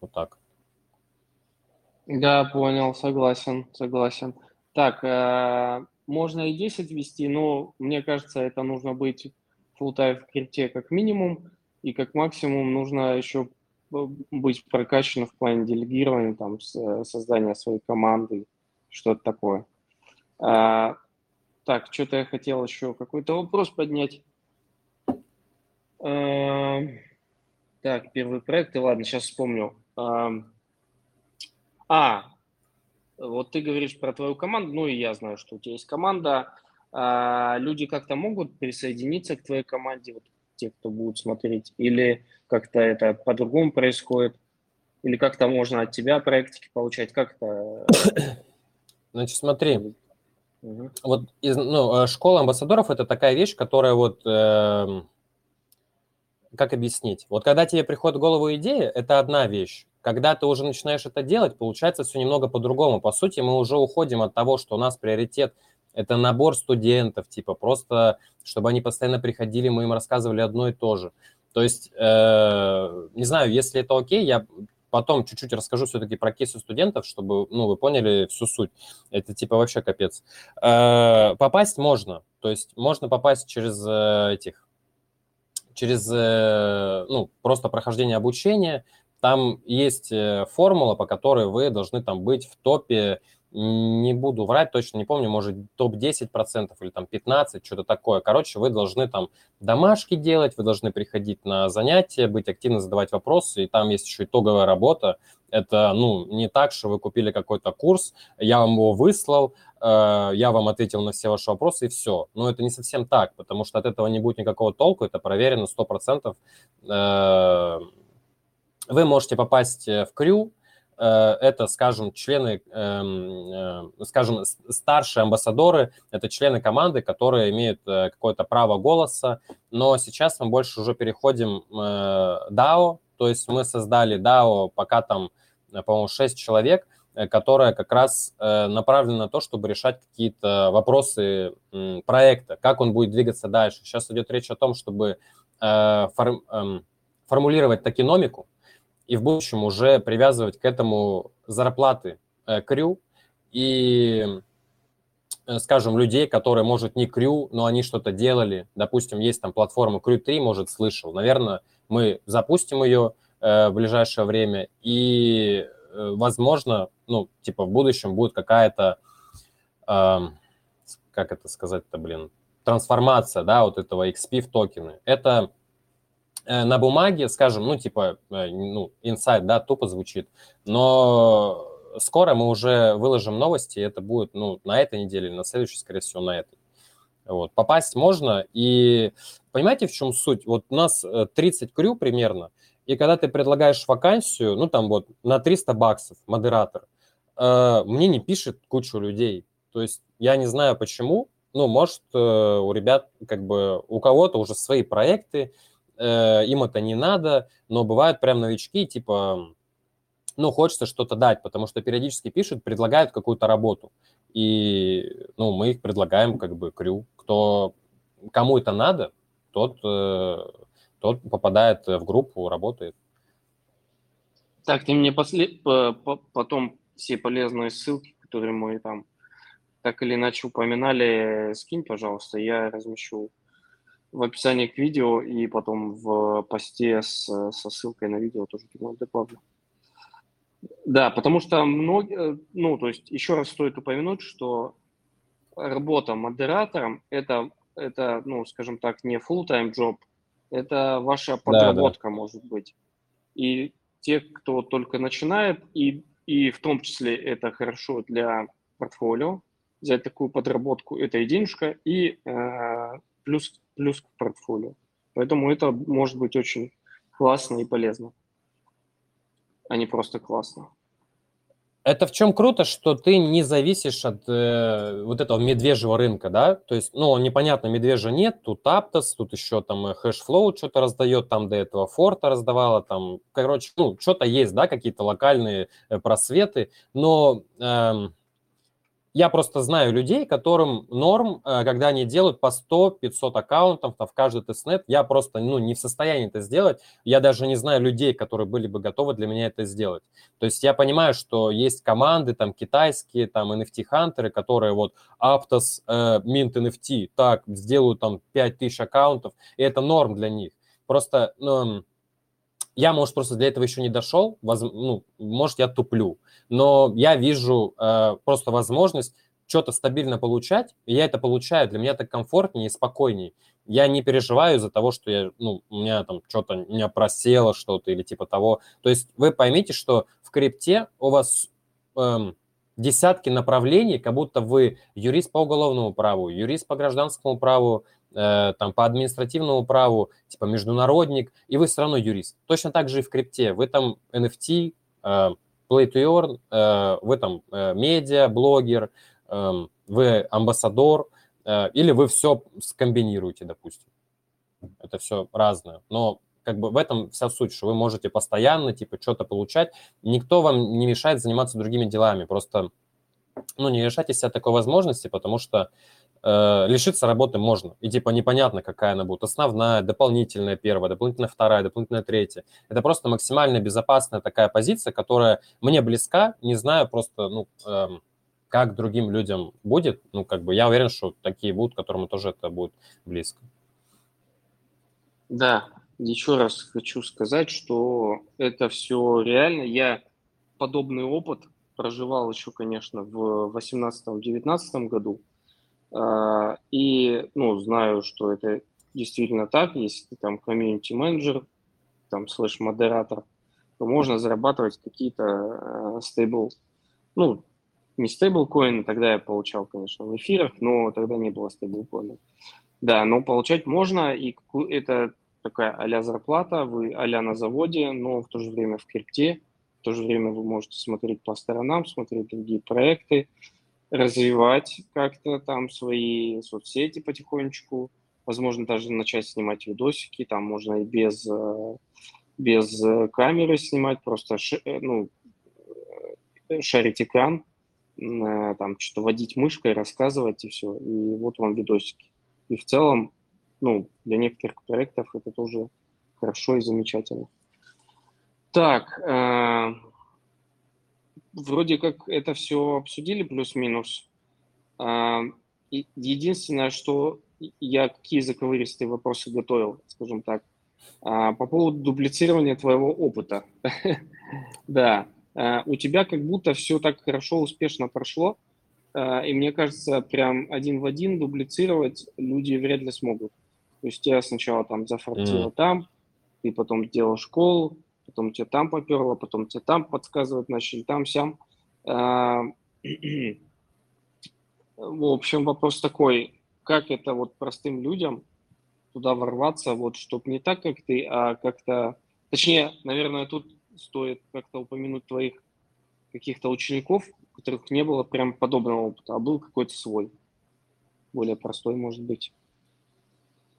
Вот так. Да, понял, согласен, согласен. Так, э, можно и 10 вести, но мне кажется, это нужно быть full time в крипте как минимум, и как максимум нужно еще быть прокачанным в плане делегирования, там, создания своей команды, что-то такое. Так, что-то я хотел еще какой-то вопрос поднять. А, так, первый проект, и ладно, сейчас вспомню. А, а, вот ты говоришь про твою команду, ну и я знаю, что у тебя есть команда. А, люди как-то могут присоединиться к твоей команде, вот те, кто будут смотреть, или как-то это по-другому происходит, или как-то можно от тебя проектики получать, как-то... Значит, смотри, вот из, ну, э, школа амбассадоров – это такая вещь, которая вот… Э, как объяснить? Вот когда тебе приходит в голову идея, это одна вещь. Когда ты уже начинаешь это делать, получается все немного по-другому. По сути, мы уже уходим от того, что у нас приоритет – это набор студентов, типа просто, чтобы они постоянно приходили, мы им рассказывали одно и то же. То есть, э, не знаю, если это окей, я потом чуть-чуть расскажу все-таки про кейсы студентов, чтобы, ну, вы поняли всю суть. Это типа вообще капец. Э, попасть можно, то есть можно попасть через э, этих через э, ну, просто прохождение обучения. Там есть формула, по которой вы должны там быть в топе, не буду врать, точно не помню, может топ-10% или там 15, что-то такое. Короче, вы должны там домашки делать, вы должны приходить на занятия, быть активно задавать вопросы, и там есть еще итоговая работа. Это, ну, не так, что вы купили какой-то курс, я вам его выслал, Э, я вам ответил на все ваши вопросы и все. Но это не совсем так, потому что от этого не будет никакого толку, это проверено 100%. Э, вы можете попасть в крю, э, это, скажем, члены, эм, скажем, старшие амбассадоры, это члены команды, которые имеют какое-то право голоса, но сейчас мы больше уже переходим DAO, то есть мы создали DAO, пока там, по-моему, 6 человек – Э, которая как раз э, направлена на то, чтобы решать какие-то вопросы проекта, как он будет двигаться дальше. Сейчас идет речь о том, чтобы э, эм, формулировать токеномику и в будущем уже привязывать к этому зарплаты крю и скажем, людей, которые, может, не крю, но они что-то делали. Допустим, есть там платформа Крю 3, может, слышал. Наверное, мы запустим ее в ближайшее время, и Э, возможно, ну, типа в будущем будет какая-то, э, как это сказать-то, блин, трансформация, да, вот этого XP в токены. Это э, на бумаге, скажем, ну, типа, э, ну, инсайт, да, тупо звучит, но скоро мы уже выложим новости, это будет, ну, на этой неделе, на следующей, скорее всего, на этой. Вот. Попасть можно, и понимаете, в чем суть? Вот у нас 30 крю примерно, и когда ты предлагаешь вакансию, ну там вот на 300 баксов модератор, э, мне не пишет кучу людей. То есть я не знаю почему, ну, может, э, у ребят, как бы, у кого-то уже свои проекты, э, им это не надо, но бывают прям новички, типа, ну, хочется что-то дать, потому что периодически пишут, предлагают какую-то работу. И, ну, мы их предлагаем, как бы, крю. Кто, кому это надо, тот тот попадает в группу, работает. Так, ты мне после... потом все полезные ссылки, которые мы там так или иначе упоминали, скинь, пожалуйста, я размещу в описании к видео и потом в посте с, со ссылкой на видео тоже добавлю. Да, потому что многие, ну, то есть еще раз стоит упомянуть, что работа модератором это, это, ну, скажем так, не full-time job, это ваша подработка, да, да. может быть. И те, кто только начинает, и, и в том числе это хорошо для портфолио, взять такую подработку, это и денежка, и э, плюс, плюс к портфолио. Поэтому это может быть очень классно и полезно, а не просто классно. Это в чем круто, что ты не зависишь от э, вот этого медвежьего рынка, да? То есть, ну, непонятно, медвежья нет, тут Aptos, тут еще там Hashflow что-то раздает, там до этого Форта раздавала, там, короче, ну, что-то есть, да, какие-то локальные э, просветы, но... Эм, я просто знаю людей, которым норм, э, когда они делают по 100-500 аккаунтов в каждый тестнет, я просто ну, не в состоянии это сделать. Я даже не знаю людей, которые были бы готовы для меня это сделать. То есть я понимаю, что есть команды там китайские, там NFT-хантеры, которые вот Aptos, э, Mint NFT, так, сделают там 5000 аккаунтов, и это норм для них. Просто, ну, я, может, просто для этого еще не дошел, воз, ну, может, я туплю, но я вижу э, просто возможность что-то стабильно получать, и я это получаю, для меня это комфортнее и спокойнее. Я не переживаю из-за того, что я, ну, у меня там что-то, у меня просело что-то или типа того. То есть вы поймите, что в крипте у вас эм, десятки направлений, как будто вы юрист по уголовному праву, юрист по гражданскому праву, Э, там по административному праву, типа международник, и вы все равно юрист. Точно так же и в крипте. Вы там NFT, э, play to earn, э, вы там медиа, блогер, эм, вы амбассадор, или вы все скомбинируете, допустим. Это все разное. Но как бы в этом вся суть, что вы можете постоянно, типа, что-то получать. Никто вам не мешает заниматься другими делами. Просто, ну, не лишайте себя такой возможности, потому что э, лишиться работы можно. И типа непонятно, какая она будет. Основная, дополнительная первая, дополнительная вторая, дополнительная третья. Это просто максимально безопасная такая позиция, которая мне близка. Не знаю просто, ну, э, как другим людям будет. Ну, как бы я уверен, что такие будут, которым тоже это будет близко. Да, еще раз хочу сказать, что это все реально. Я подобный опыт проживал еще, конечно, в 2018-2019 году. А, и, ну, знаю, что это действительно так, если ты там комьюнити-менеджер, там, slash-модератор, то можно зарабатывать какие-то стейбл, ну, не стейблкоины, тогда я получал, конечно, в эфирах, но тогда не было стейблкоина. Да, но получать можно, и это такая а зарплата, вы а на заводе, но в то же время в крипте, в то же время вы можете смотреть по сторонам, смотреть другие проекты, развивать как-то там свои соцсети потихонечку, возможно, даже начать снимать видосики, там можно и без, э, без камеры снимать, просто э, ну, э, шарить экран, там что-то водить мышкой, рассказывать и все, и вот вам видосики. И в целом, ну, для некоторых проектов это тоже хорошо и замечательно. Так, вроде как это все обсудили плюс-минус. А, единственное, что я какие заковыристые вопросы готовил, скажем так, а, по поводу дублицирования твоего опыта. Да, а, у тебя как будто все так хорошо, успешно прошло, и мне кажется, прям один в один дублицировать люди вряд ли смогут. То есть я сначала там зафартила там, ты потом делал школу, потом тебе там поперло, потом тебе там подсказывать начали, там, сям. А, в общем, вопрос такой, как это вот простым людям туда ворваться, вот, чтобы не так, как ты, а как-то... Точнее, наверное, тут стоит как-то упомянуть твоих каких-то учеников, у которых не было прям подобного опыта, а был какой-то свой, более простой, может быть.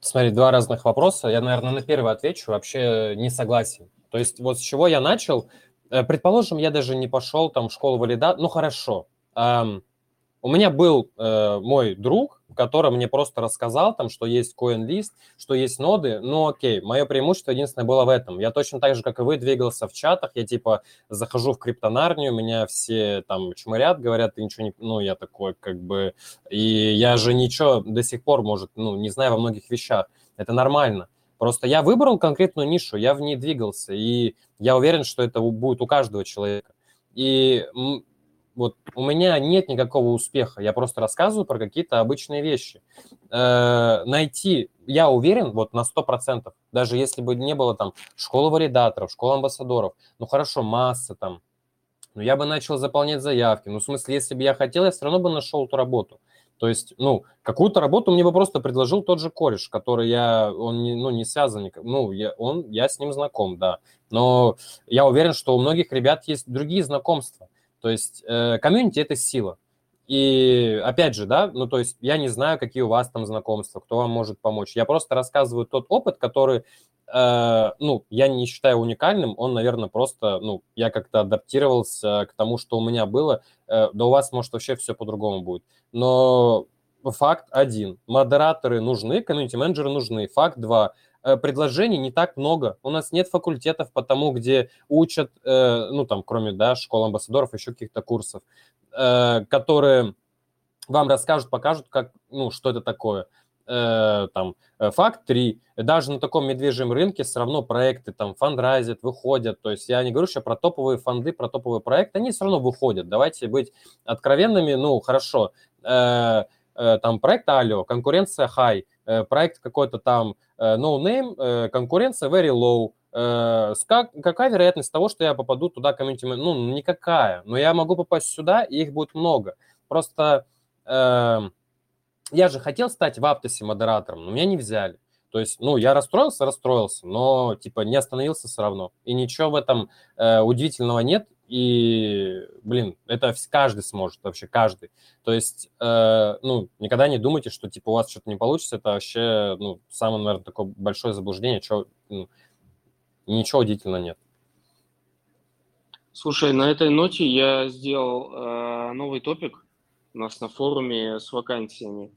Смотри, два разных вопроса. Я, наверное, на первый отвечу. Вообще не согласен. То есть вот с чего я начал. Э, предположим, я даже не пошел там в школу валидат. Ну, хорошо. Эм, у меня был э, мой друг, который мне просто рассказал, там, что есть CoinList, что есть ноды. Ну, окей, мое преимущество единственное было в этом. Я точно так же, как и вы, двигался в чатах. Я, типа, захожу в криптонарнию, меня все там чморят, говорят, ты ничего не... Ну, я такой, как бы... И я же ничего до сих пор, может, ну, не знаю во многих вещах. Это нормально. Просто я выбрал конкретную нишу, я в ней двигался, и я уверен, что это будет у каждого человека. И вот у меня нет никакого успеха, я просто рассказываю про какие-то обычные вещи. Э, найти, я уверен, вот на 100%, даже если бы не было там школы валидаторов, школы амбассадоров, ну хорошо, масса там, но я бы начал заполнять заявки. Ну, в смысле, если бы я хотел, я все равно бы нашел эту работу. То есть, ну, какую-то работу мне бы просто предложил тот же кореш, который я, он не, ну, не связан, ну, я, он, я с ним знаком, да. Но я уверен, что у многих ребят есть другие знакомства. То есть э, комьюнити – это сила. И опять же, да, ну то есть я не знаю, какие у вас там знакомства, кто вам может помочь. Я просто рассказываю тот опыт, который, э, ну, я не считаю уникальным, он, наверное, просто, ну, я как-то адаптировался к тому, что у меня было. Э, да у вас, может, вообще все по-другому будет. Но факт один. Модераторы нужны, комьюнити-менеджеры нужны. Факт два. Э, предложений не так много. У нас нет факультетов по тому, где учат, э, ну, там, кроме, да, школ амбассадоров, еще каких-то курсов. Э, которые вам расскажут, покажут, как, ну, что это такое. Э, там, э, факт 3. Даже на таком медвежьем рынке все равно проекты там фандрайзят, выходят. То есть я не говорю сейчас про топовые фонды, про топовые проекты, они все равно выходят. Давайте быть откровенными. Ну, хорошо, там проект Алио, конкуренция high, проект какой-то там no name, конкуренция very low, Э, как, какая вероятность того, что я попаду туда комьюнити Ну, никакая. Но я могу попасть сюда, и их будет много. Просто э, я же хотел стать в Аптосе модератором, но меня не взяли. То есть, ну, я расстроился, расстроился, но, типа, не остановился все равно. И ничего в этом э, удивительного нет. И, блин, это каждый сможет, вообще каждый. То есть, э, ну, никогда не думайте, что, типа, у вас что-то не получится. Это вообще, ну, самое, наверное, такое большое заблуждение. Что, ну, ничего удивительного нет. Слушай, на этой ноте я сделал э, новый топик у нас на форуме с вакансиями.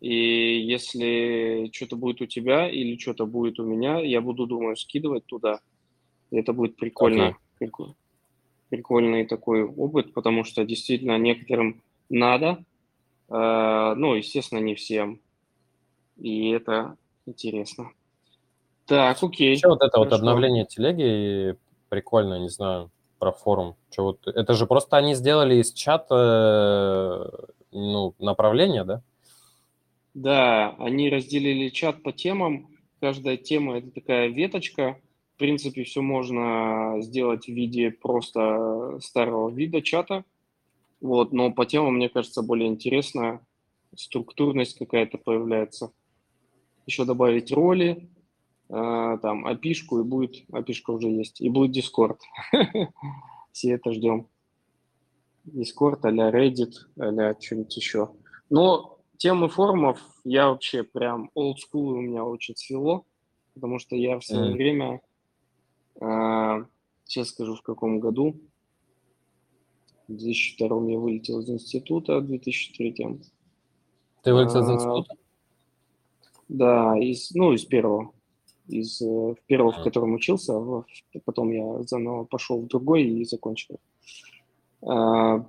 И если что-то будет у тебя или что-то будет у меня, я буду, думаю, скидывать туда. И это будет прикольно. Okay. Прикольный такой опыт, потому что действительно некоторым надо. Э, ну, естественно, не всем. И это интересно. Так, окей. Еще вот это Хорошо. вот обновление телеги прикольно, не знаю, про форум. Что вот, это же просто они сделали из чата ну, направление, да? Да, они разделили чат по темам. Каждая тема – это такая веточка. В принципе, все можно сделать в виде просто старого вида чата. Вот, но по темам, мне кажется, более интересно. Структурность какая-то появляется. Еще добавить роли, там опишку, и будет, опишка уже есть, и будет Discord. Все это ждем. Discord а-ля Reddit, а-ля что-нибудь еще. Но темы форумов я вообще прям old school у меня очень свело, потому что я в свое mm. время, а, сейчас скажу в каком году, в 2002 я вылетел из института, в 2003. Ты вылетел из института? Да, из, ну, из первого из э, первого, в котором учился, потом я заново пошел в другой и закончил. А,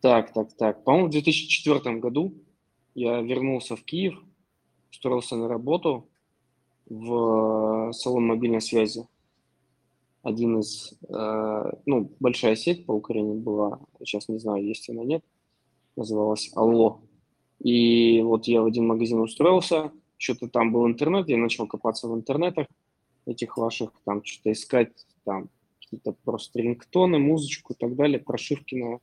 так, так, так. По-моему, в 2004 году я вернулся в Киев, устроился на работу в салон мобильной связи. Один из, э, ну, большая сеть по Украине была, сейчас не знаю, есть она, нет, называлась Алло. И вот я в один магазин устроился – что-то там был интернет, я начал копаться в интернетах этих ваших, там что-то искать, там какие-то просто рингтоны, музычку и так далее, прошивки на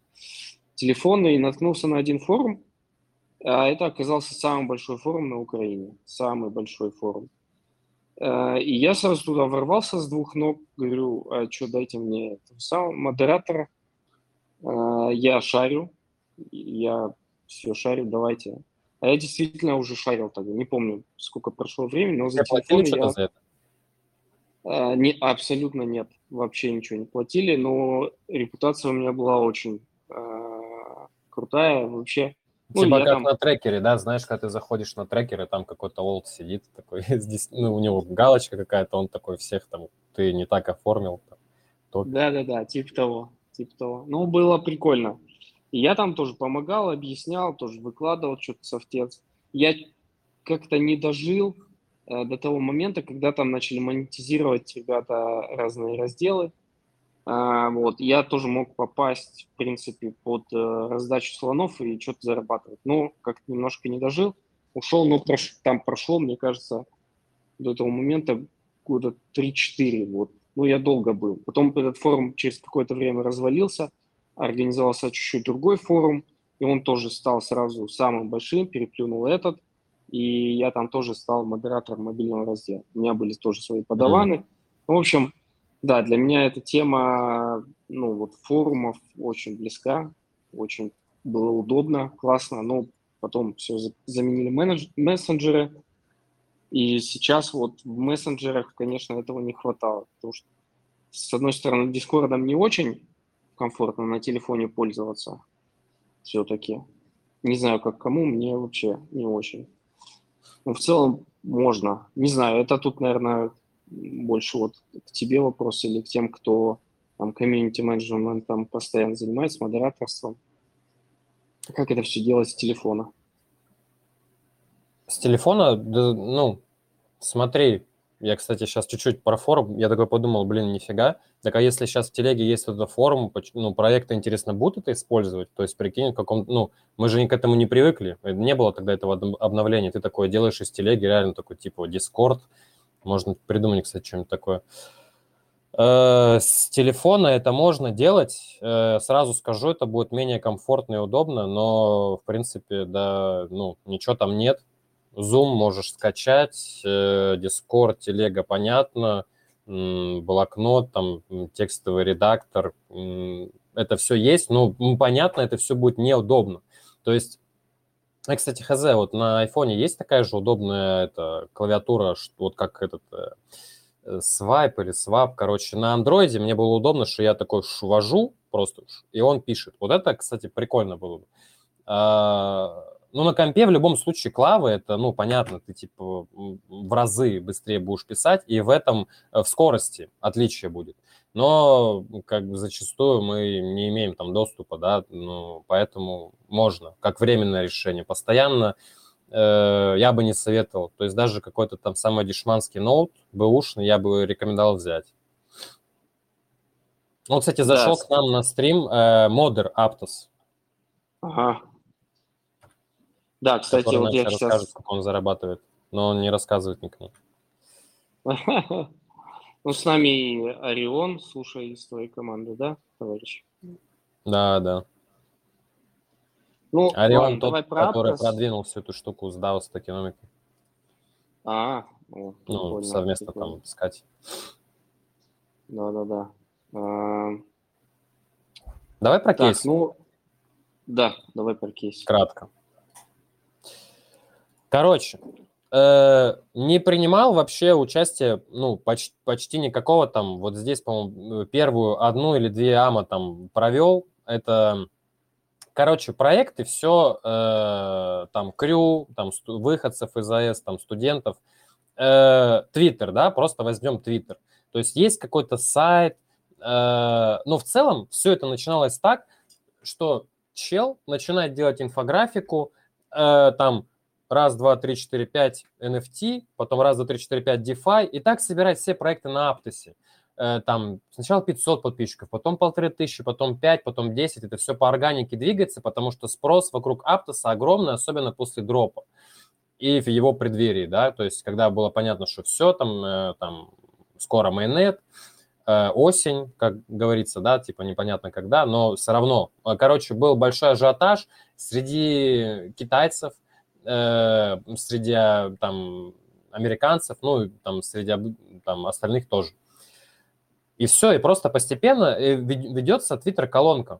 телефоны, и наткнулся на один форум, а это оказался самый большой форум на Украине, самый большой форум. А, и я сразу туда ворвался с двух ног, говорю, а что, дайте мне самого модератора, а, я шарю, я все шарю, давайте а я действительно уже шарил тогда, не помню, сколько прошло времени, но за телефон я... За это? А, не, абсолютно нет, вообще ничего не платили, но репутация у меня была очень а, крутая вообще. Ну, типа как там... на трекере, да, знаешь, когда ты заходишь на трекер, и там какой-то олд сидит такой, здесь, ну, у него галочка какая-то, он такой всех там, ты не так оформил. Да-да-да, типа того, типа того. Ну, было прикольно. И я там тоже помогал, объяснял, тоже выкладывал что-то софтец. Я как-то не дожил э, до того момента, когда там начали монетизировать ребята разные разделы. А, вот, я тоже мог попасть, в принципе, под э, раздачу слонов и что-то зарабатывать. Но как-то немножко не дожил, ушел, но прош, там прошло, мне кажется, до этого момента года 3-4. Вот. Ну, я долго был. Потом этот форум через какое-то время развалился – организовался чуть-чуть другой форум, и он тоже стал сразу самым большим, переплюнул этот, и я там тоже стал модератором мобильного раздела. У меня были тоже свои подаваны. Mm-hmm. В общем, Да, для меня эта тема, ну, вот форумов очень близка, очень было удобно, классно, но потом все заменили менедж- мессенджеры, и сейчас вот в мессенджерах, конечно, этого не хватало, потому что, с одной стороны, Дискордом не очень комфортно на телефоне пользоваться все-таки. Не знаю, как кому, мне вообще не очень. Но в целом можно. Не знаю, это тут, наверное, больше вот к тебе вопрос или к тем, кто там комьюнити менеджментом постоянно занимается, модераторством. Как это все делать с телефона? С телефона, да, ну, смотри, я, кстати, сейчас чуть-чуть про форум, я такой подумал, блин, нифига. Так а если сейчас в телеге есть этот форум, ну, проекты, интересно, будут это использовать? То есть, прикинь, в каком, ну, мы же к этому не привыкли, не было тогда этого обновления. Ты такое делаешь из телеги, реально такой, типа, Discord, можно придумать, кстати, что-нибудь такое. Э, с телефона это можно делать. Э, сразу скажу, это будет менее комфортно и удобно, но, в принципе, да, ну, ничего там нет. Zoom можешь скачать, э, Discord, телега, понятно, блокнот, там, текстовый редактор, это все есть, но понятно, это все будет неудобно. То есть а, кстати, хз, вот на айфоне есть такая же удобная эта клавиатура, вот как этот э, свайп или свап, короче, на андроиде мне было удобно, что я такой ввожу просто, и он пишет. Вот это, кстати, прикольно было бы. Ну, на компе в любом случае клавы, это, ну, понятно, ты, типа, в разы быстрее будешь писать, и в этом, э, в скорости отличие будет но как бы зачастую мы не имеем там доступа, да, ну, поэтому можно, как временное решение. Постоянно э, я бы не советовал, то есть даже какой-то там самый дешманский ноут, бэушный, я бы рекомендовал взять. Ну, кстати, зашел да. к нам на стрим э, модер Aptos. Ага. Да, кстати, вот я сейчас... расскажет, как он зарабатывает, но он не рассказывает никому. Ну, с нами Орион, слушай, из твоей команды, да, товарищ? Да, да. Ну, Орион ладно, тот, который Aptos. продвинул всю эту штуку с DAO, с токеномикой. А, ну, прикольно, совместно прикольно. там искать. Да-да-да. А... Давай про так, кейс. ну, да, давай про кейс. Кратко. Короче, Э, не принимал вообще участие, ну, почти, почти никакого там. Вот здесь, по-моему, первую одну или две АМА там провел. Это, короче, проекты, все, э, там, крю, там, выходцев из АЭС, там, студентов. Э, Твиттер, да, просто возьмем Твиттер. То есть есть какой-то сайт, э, но в целом все это начиналось так, что чел начинает делать инфографику, э, там, раз, два, три, четыре, пять NFT, потом раз, два, три, четыре, пять DeFi, и так собирать все проекты на Аптосе. Э, там сначала 500 подписчиков, потом полторы тысячи, потом 5, потом 10. Это все по органике двигается, потому что спрос вокруг Аптоса огромный, особенно после дропа и в его преддверии, да, то есть когда было понятно, что все, там, э, там скоро майонет, э, осень, как говорится, да, типа непонятно когда, но все равно, короче, был большой ажиотаж среди китайцев, э, среди а, там американцев, ну, там, среди там, остальных тоже. И все, и просто постепенно э, ведется Twitter-колонка.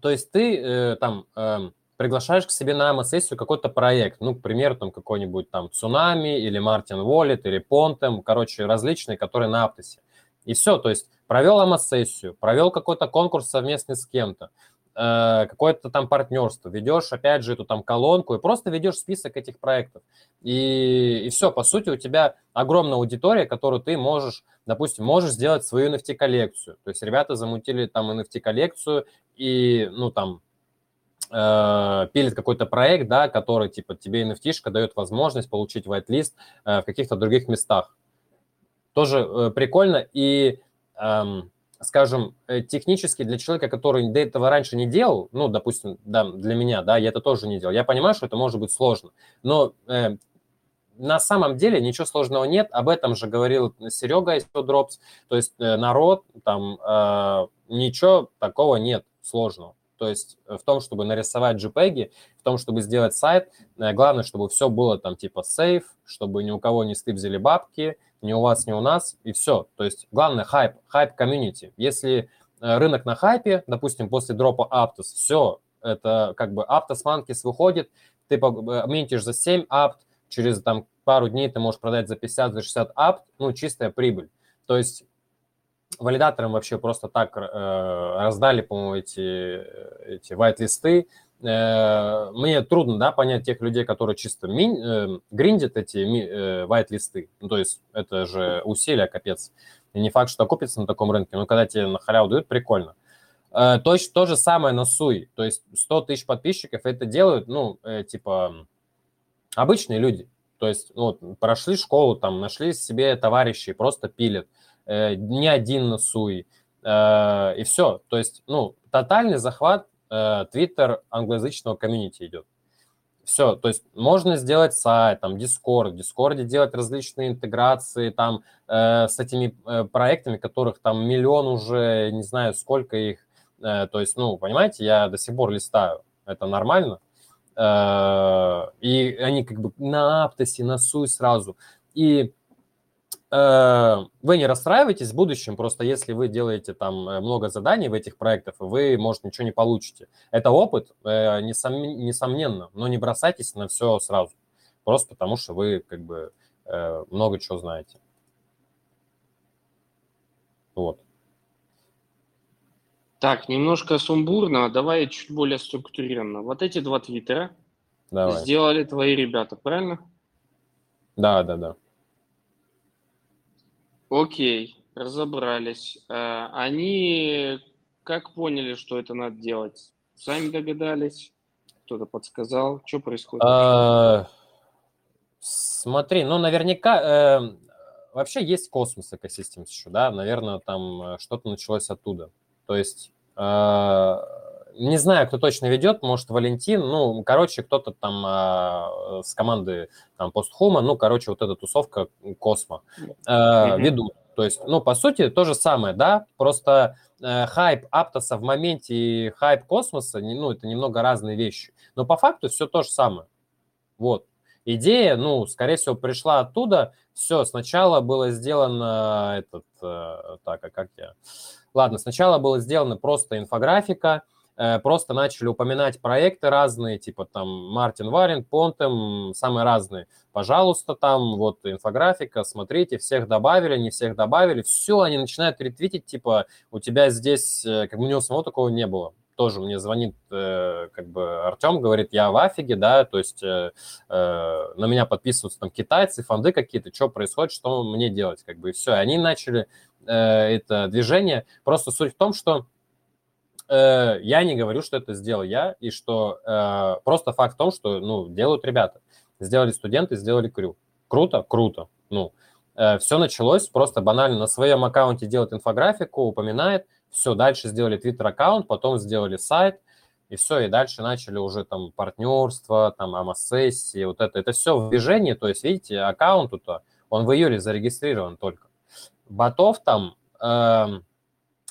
То есть ты э, там э, приглашаешь к себе на АМА-сессию какой-то проект, ну, к примеру, там какой-нибудь там Цунами или Мартин Wallet или Понтем, короче, различные, которые на Аптосе. И все, то есть провел АМА-сессию, провел какой-то конкурс совместный с кем-то, Э, какое-то там партнерство, ведешь, опять же, эту там колонку и просто ведешь список этих проектов. И, и все, по сути, у тебя огромная аудитория, которую ты можешь, допустим, можешь сделать свою NFT-коллекцию. То есть ребята замутили там NFT-коллекцию и, ну, там, э, пилит какой-то проект, да, который, типа, тебе NFT-шка дает возможность получить whitelist э, в каких-то других местах. Тоже э, прикольно. И... Эм, скажем, э, технически для человека, который до этого раньше не делал, ну, допустим, да, для меня, да, я это тоже не делал, я понимаю, что это может быть сложно, но э, на самом деле ничего сложного нет, об этом же говорил Серега из Drops, то есть э, народ, там, э, ничего такого нет сложного. То есть в том, чтобы нарисовать JPEG, в том, чтобы сделать сайт, главное, чтобы все было там типа сейф, чтобы ни у кого не стыбзили бабки, ни у вас, ни у нас, и все. То есть главное хайп, хайп комьюнити. Если рынок на хайпе, допустим, после дропа Aptos, все, это как бы Aptos Monkeys выходит, ты минтишь за 7 апт, через там пару дней ты можешь продать за 50, за 60 апт, ну, чистая прибыль. То есть валидаторам вообще просто так э, раздали, по-моему, эти, эти white-листы. Э, мне трудно, да, понять тех людей, которые чисто ми, э, гриндят эти ми, э, white-листы. Ну, то есть это же усилия, капец. И не факт, что окупится на таком рынке, но когда тебе на халяву дают, прикольно. Э, то, то же самое на Суи. То есть 100 тысяч подписчиков это делают, ну, э, типа, обычные люди. То есть, вот, прошли школу, там, нашли себе товарищей, просто пилят. Э, один на Суи. Э, и все. То есть, ну, тотальный захват Твиттер э, англоязычного комьюнити идет. Все, то есть можно сделать сайт, там, Discord, в Discord делать различные интеграции, там, э, с этими э, проектами, которых там миллион уже, не знаю, сколько их, э, то есть, ну, понимаете, я до сих пор листаю, это нормально, э, и они как бы на Аптосе, на Суй сразу, и вы не расстраивайтесь в будущем, просто если вы делаете там э, много заданий в этих проектах, вы, может, ничего не получите. Это опыт, э, несомненно, но не бросайтесь на все сразу, просто потому что вы как бы много чего знаете. Вот. Так, немножко сумбурно, давай чуть более структурированно. Вот эти два твиттера давай. сделали твои ребята, правильно? Да, да, да. Окей, разобрались. Э, они как поняли, что это надо делать? Сами догадались? Кто-то подсказал? Что происходит? А, смотри, ну, наверняка... Э, вообще есть космос экосистем еще, да? Наверное, там э, что-то началось оттуда. То есть... Не знаю, кто точно ведет, может, Валентин, ну, короче, кто-то там а, с команды там постхума, ну, короче, вот эта тусовка Космо mm-hmm. ведут. То есть, ну, по сути, то же самое, да, просто э, хайп Аптоса в моменте и хайп Космоса, ну, это немного разные вещи. Но по факту все то же самое. Вот. Идея, ну, скорее всего, пришла оттуда. Все, сначала было сделано этот, э, так, а как я... Ладно, сначала было сделано просто инфографика, Э, просто начали упоминать проекты разные, типа там Мартин Варин, Понтем, самые разные. Пожалуйста, там вот инфографика, смотрите, всех добавили, не всех добавили. Все, они начинают ретвитить, типа у тебя здесь, э, как у него самого такого не было тоже мне звонит э, как бы Артем, говорит, я в афиге, да, то есть э, э, на меня подписываются там китайцы, фонды какие-то, что происходит, что мне делать, как бы, и все. Они начали э, это движение. Просто суть в том, что э, я не говорю, что это сделал я, и что э, просто факт в том, что, ну, делают ребята. Сделали студенты, сделали крю. Круто? Круто. Ну, э, все началось просто банально на своем аккаунте делать инфографику, упоминает, все, дальше сделали твиттер-аккаунт, потом сделали сайт, и все, и дальше начали уже там партнерство, там АМА-сессии, вот это, это все в движении, то есть, видите, аккаунт-то, он в июле зарегистрирован только. Ботов там, э,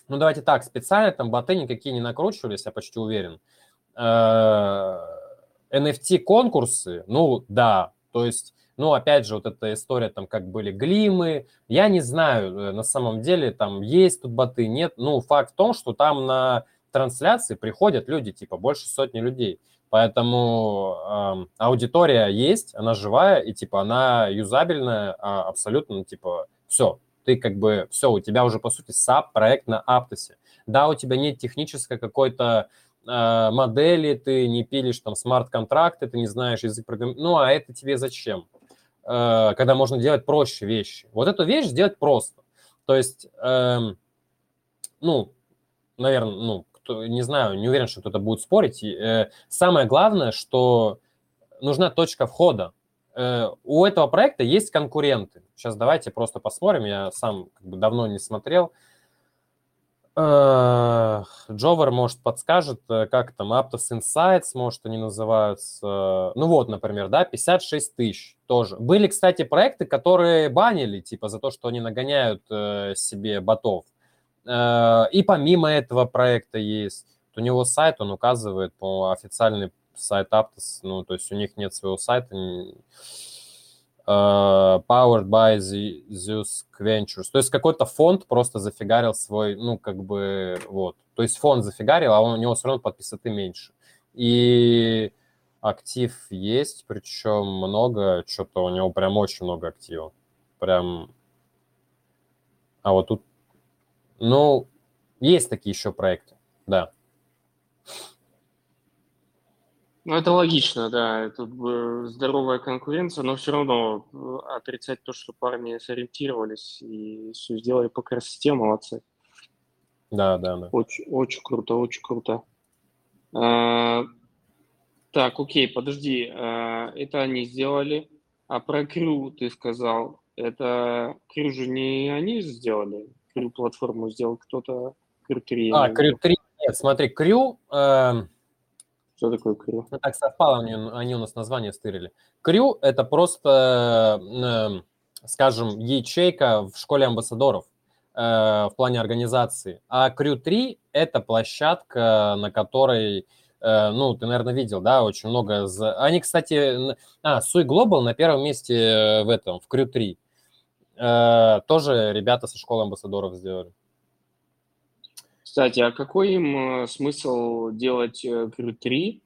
ну, давайте так, специально там боты никакие не накручивались, я почти уверен. NFT-конкурсы, э, ну, да, то есть, ну, опять же, вот эта история, там, как были глимы, я не знаю, э, на самом деле, там, есть тут боты, нет, ну, факт в том, что там на трансляции приходят люди, типа, больше сотни людей, поэтому э, аудитория есть, она живая, и, типа, она юзабельная, а, абсолютно, типа, все, ты как бы, все, у тебя уже, по сути, SAP-проект на Аптосе. Да, у тебя нет технической какой-то э, модели, ты не пилишь там смарт-контракты, ты не знаешь язык программирования. Ну, а это тебе зачем? Э, когда можно делать проще вещи. Вот эту вещь сделать просто. То есть, э, ну, наверное, ну, кто, не знаю, не уверен, что кто-то будет спорить. Э, самое главное, что нужна точка входа. Э, у этого проекта есть конкуренты. Сейчас давайте просто посмотрим. Я сам как бы давно не смотрел. Э, Джовер, может, подскажет, э, как там, Aptos Insights, может, они называются. Ну вот, например, да, 56 тысяч тоже. Были, кстати, проекты, которые банили, типа, за то, что они нагоняют себе ботов. И помимо этого проекта есть. у него сайт, он указывает по официальный сайт Aptos, ну, то есть у них нет своего сайта, Uh, powered by Zeus Ventures. То есть какой-то фонд просто зафигарил свой, ну, как бы, вот. То есть фонд зафигарил, а он, у него все равно подписаты меньше. И актив есть, причем много, что-то у него прям очень много активов. Прям... А вот тут... Ну, есть такие еще проекты, да. Ну, это логично, да. Тут здоровая конкуренция, но все равно э, отрицать то, что парни сориентировались и все сделали по красоте, молодцы. Да, да, да. Очень, очень круто, очень круто. А, так, окей, подожди. А, это они сделали. А про Крю ты сказал. Это Крю же не они сделали? Крю платформу сделал кто-то? Крю 3. А, Крю 3. Нет, смотри, Крю... Э что такое крю? Ну, так совпало, они, они у нас название стырили. Крю – это просто, э, скажем, ячейка в школе амбассадоров э, в плане организации. А Крю 3 – это площадка, на которой, э, ну, ты, наверное, видел, да, очень много… Они, кстати… А, Суй Global на первом месте э, в этом, в Крю 3. Э, тоже ребята со школы амбассадоров сделали. Кстати, а какой им э, смысл делать Crew 3?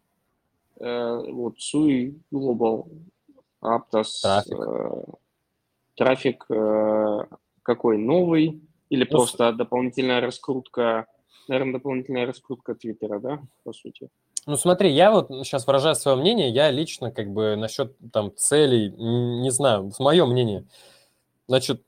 Э, вот SUI Global, Aptos, трафик, э, трафик какой новый или ну, просто дополнительная раскрутка, наверное, дополнительная раскрутка Твиттера, да, по сути? Ну смотри, я вот сейчас выражаю свое мнение, я лично как бы насчет там целей, не знаю, мое мнение, значит,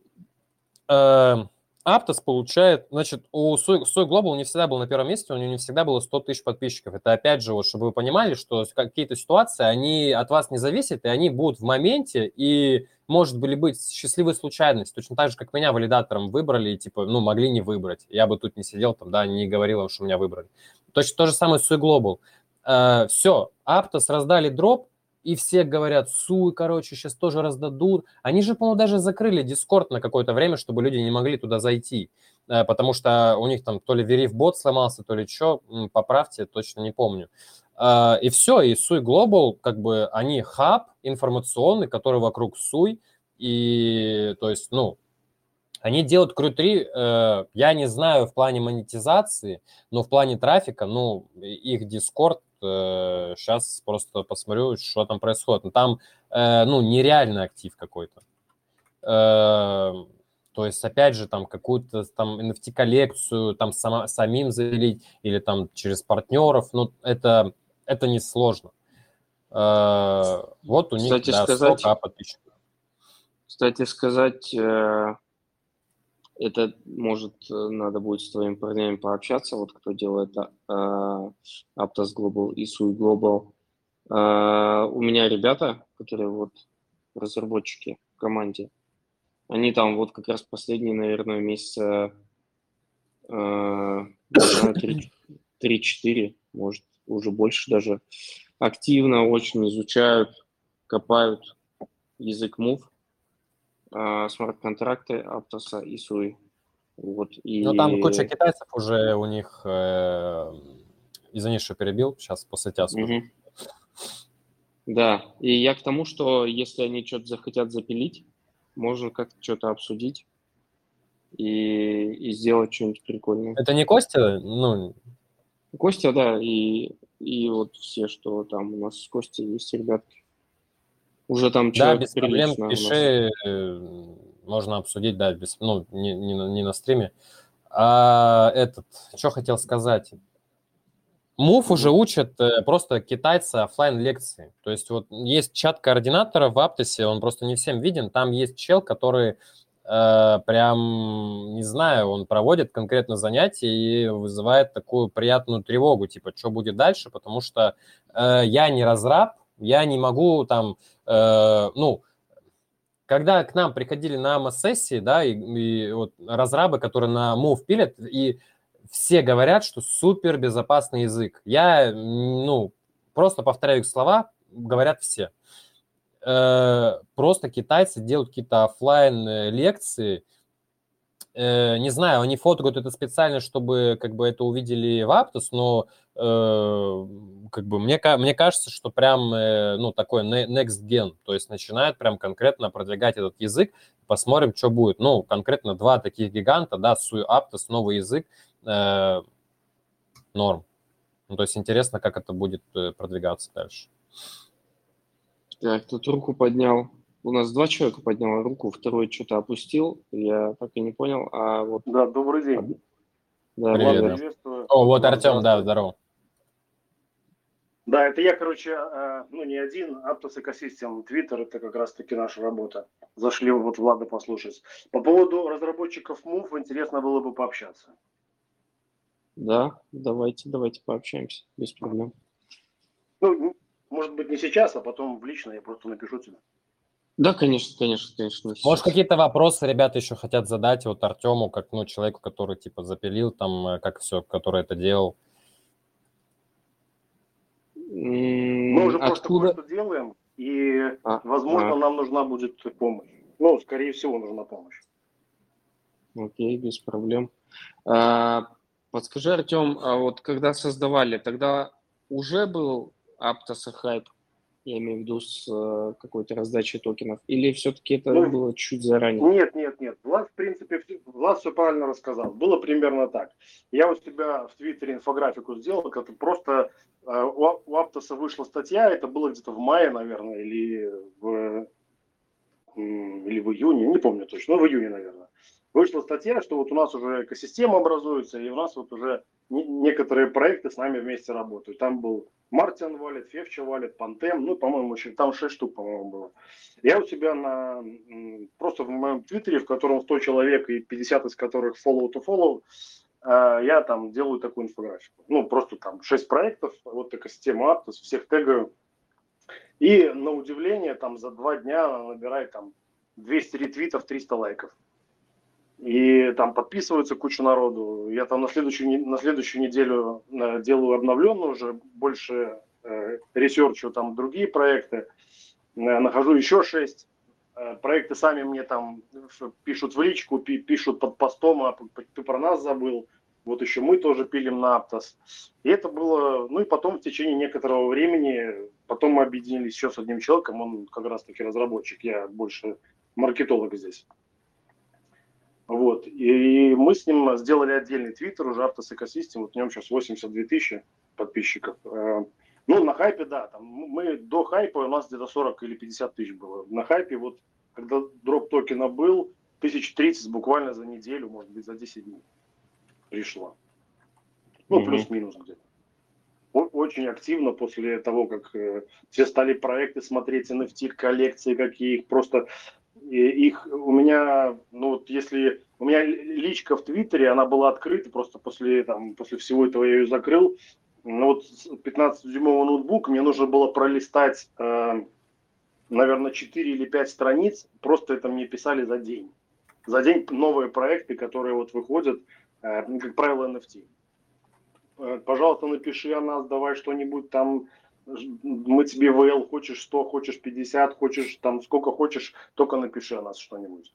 э, Aptos получает, значит, у Soy Global не всегда был на первом месте, у него не всегда было 100 тысяч подписчиков. Это опять же, вот, чтобы вы понимали, что какие-то ситуации, они от вас не зависят, и они будут в моменте, и может были быть счастливой случайность. Точно так же, как меня валидатором выбрали, и, типа, ну, могли не выбрать. Я бы тут не сидел там, да, не говорил что меня выбрали. Точно то же самое с Soy Global. Uh, все, Aptos раздали дроп, и все говорят, суй, короче, сейчас тоже раздадут. Они же, по-моему, даже закрыли Дискорд на какое-то время, чтобы люди не могли туда зайти, э, потому что у них там то ли Верив бот сломался, то ли что, поправьте, точно не помню. Э, и все, и Суй Global, как бы, они хаб информационный, который вокруг Суй, и, то есть, ну, они делают Crew 3, э, я не знаю в плане монетизации, но в плане трафика, ну, их Discord сейчас э, просто посмотрю, что там происходит. Но там, э, ну, нереальный актив какой-то. Э, то есть, опять же, там какую-то там NFT-коллекцию там сама, самим заявить или там через партнеров, ну, это, это несложно. Вот у них, Кстати, да, сказать, 100 подписчиков. Кстати, сказать, это, может, э, надо будет с твоими парнями пообщаться, вот кто делает uh, Aptos Global и Sui Global. Uh, у меня ребята, которые вот разработчики в команде, они там вот как раз последние, наверное, месяца uh, 3-4, может, уже больше даже, активно очень изучают, копают язык Move, а, смарт-контракты Аптоса и Суи. Вот, и... Ну, там куча китайцев уже у них, э, извини, что перебил, сейчас после тебя скажу. Угу. Да, и я к тому, что если они что-то захотят запилить, можно как-то что-то обсудить и, и сделать что-нибудь прикольное. Это не Костя? Ну... Костя, да, и, и вот все, что там у нас с Костей есть ребятки. Уже там Да, без проблем, пиши, э, можно обсудить, да, без, ну, не, не, не на стриме. А этот, что хотел сказать? Мув уже учат э, просто китайцы офлайн лекции. То есть вот есть чат координатора в Аптосе, он просто не всем виден. Там есть чел, который э, прям, не знаю, он проводит конкретно занятия и вызывает такую приятную тревогу, типа, что будет дальше, потому что э, я не разраб, я не могу там, э, ну, когда к нам приходили на АМА-сессии, да, и, и вот разрабы, которые на Move пилят, и все говорят, что супер безопасный язык. Я, ну, просто повторяю их слова, говорят все. Э, просто китайцы делают какие-то офлайн лекции, э, не знаю, они фоткают это специально, чтобы как бы это увидели в Aptos, но э, как бы мне, мне кажется, что прям, э, ну, такой next gen, то есть начинают прям конкретно продвигать этот язык, посмотрим, что будет. Ну, конкретно два таких гиганта, да, Aptos, новый язык, э, норм. Ну, то есть интересно, как это будет э, продвигаться дальше. Так, тут руку поднял. У нас два человека подняло руку, второй что-то опустил, я так и не понял. А вот... Да, добрый день. Да, Привет, приветствую. О, вот Артем, да, здорово. Да, это я, короче, э, ну не один, Aptos Ecosystem, Twitter, это как раз-таки наша работа. Зашли вот Влада послушать. По поводу разработчиков Move интересно было бы пообщаться. Да, давайте, давайте пообщаемся, без проблем. Ну, может быть, не сейчас, а потом в лично я просто напишу тебе. Да, конечно, конечно, конечно. Может, какие-то вопросы ребята еще хотят задать вот Артему, как ну, человеку, который типа запилил там, э, как все, который это делал. Мы уже Откуда? просто кое-что делаем, и, а, возможно, а. нам нужна будет помощь. Ну, скорее всего, нужна помощь. Окей, без проблем. А, подскажи, Артем, а вот когда создавали, тогда уже был Aptos Hype я имею в виду с э, какой-то раздачей токенов, или все-таки это ну, было чуть заранее? Нет, нет, нет. Влад, в принципе, Влад все правильно рассказал. Было примерно так. Я у себя в Твиттере инфографику сделал, как просто э, у, у Аптоса вышла статья, это было где-то в мае, наверное, или в, или в июне, не помню точно, но в июне, наверное. Вышла статья, что вот у нас уже экосистема образуется, и у нас вот уже некоторые проекты с нами вместе работают. Там был Мартин валит, Февча валит, Пантем, ну, по-моему, там 6 штук, по-моему, было. Я у себя на, просто в моем твиттере, в котором 100 человек и 50 из которых follow to follow, э, я там делаю такую инфографику. Ну, просто там 6 проектов, вот такая система Aptos, всех тегаю. И на удивление, там за два дня набирает там 200 ретвитов, 300 лайков. И там подписывается куча народу. Я там на следующую, на следующую неделю э, делаю обновленную уже, больше э, ресерчу там другие проекты. Э, нахожу еще шесть. Э, проекты сами мне там пишут в личку, пи, пишут под постом, а ты про нас забыл. Вот еще мы тоже пилим на Аптос. И это было, ну и потом в течение некоторого времени, потом мы объединились еще с одним человеком, он как раз таки разработчик, я больше маркетолог здесь. Вот. И мы с ним сделали отдельный твиттер, уже Aptos Ecosystem, вот в нем сейчас 82 тысячи подписчиков. Э, ну, на хайпе, да, там мы до хайпа у нас где-то 40 или 50 тысяч было. На хайпе вот, когда дроп токена был, 1030 буквально за неделю, может быть, за 10 дней пришло. Ну, плюс-минус где-то. Очень активно после того, как э, все стали проекты смотреть, NFT, коллекции какие их просто их у меня, ну вот если у меня личка в Твиттере, она была открыта просто после там после всего этого я ее закрыл. Ну вот 15-дюймовый ноутбук, мне нужно было пролистать, э, наверное, 4 или 5 страниц, просто это мне писали за день. За день новые проекты, которые вот выходят, э, как правило, NFT. Э, пожалуйста, напиши о нас, давай что-нибудь там мы тебе ВЛ, хочешь 100, хочешь 50, хочешь там сколько хочешь, только напиши о нас что-нибудь.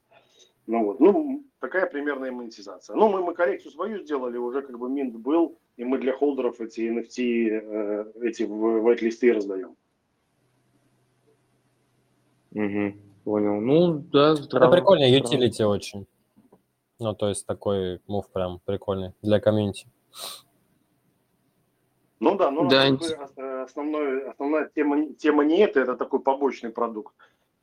Ну вот, ну, такая примерная монетизация. Ну, мы, мы коррекцию свою сделали, уже как бы минт был, и мы для холдеров эти NFT, э, эти white-листы раздаем. Угу, понял. Ну, да, здраво. Это прикольно, utility очень. Ну, то есть такой мув прям прикольный для комьюнити. Ну да, но да. основной, основная тема, тема не это, это такой побочный продукт.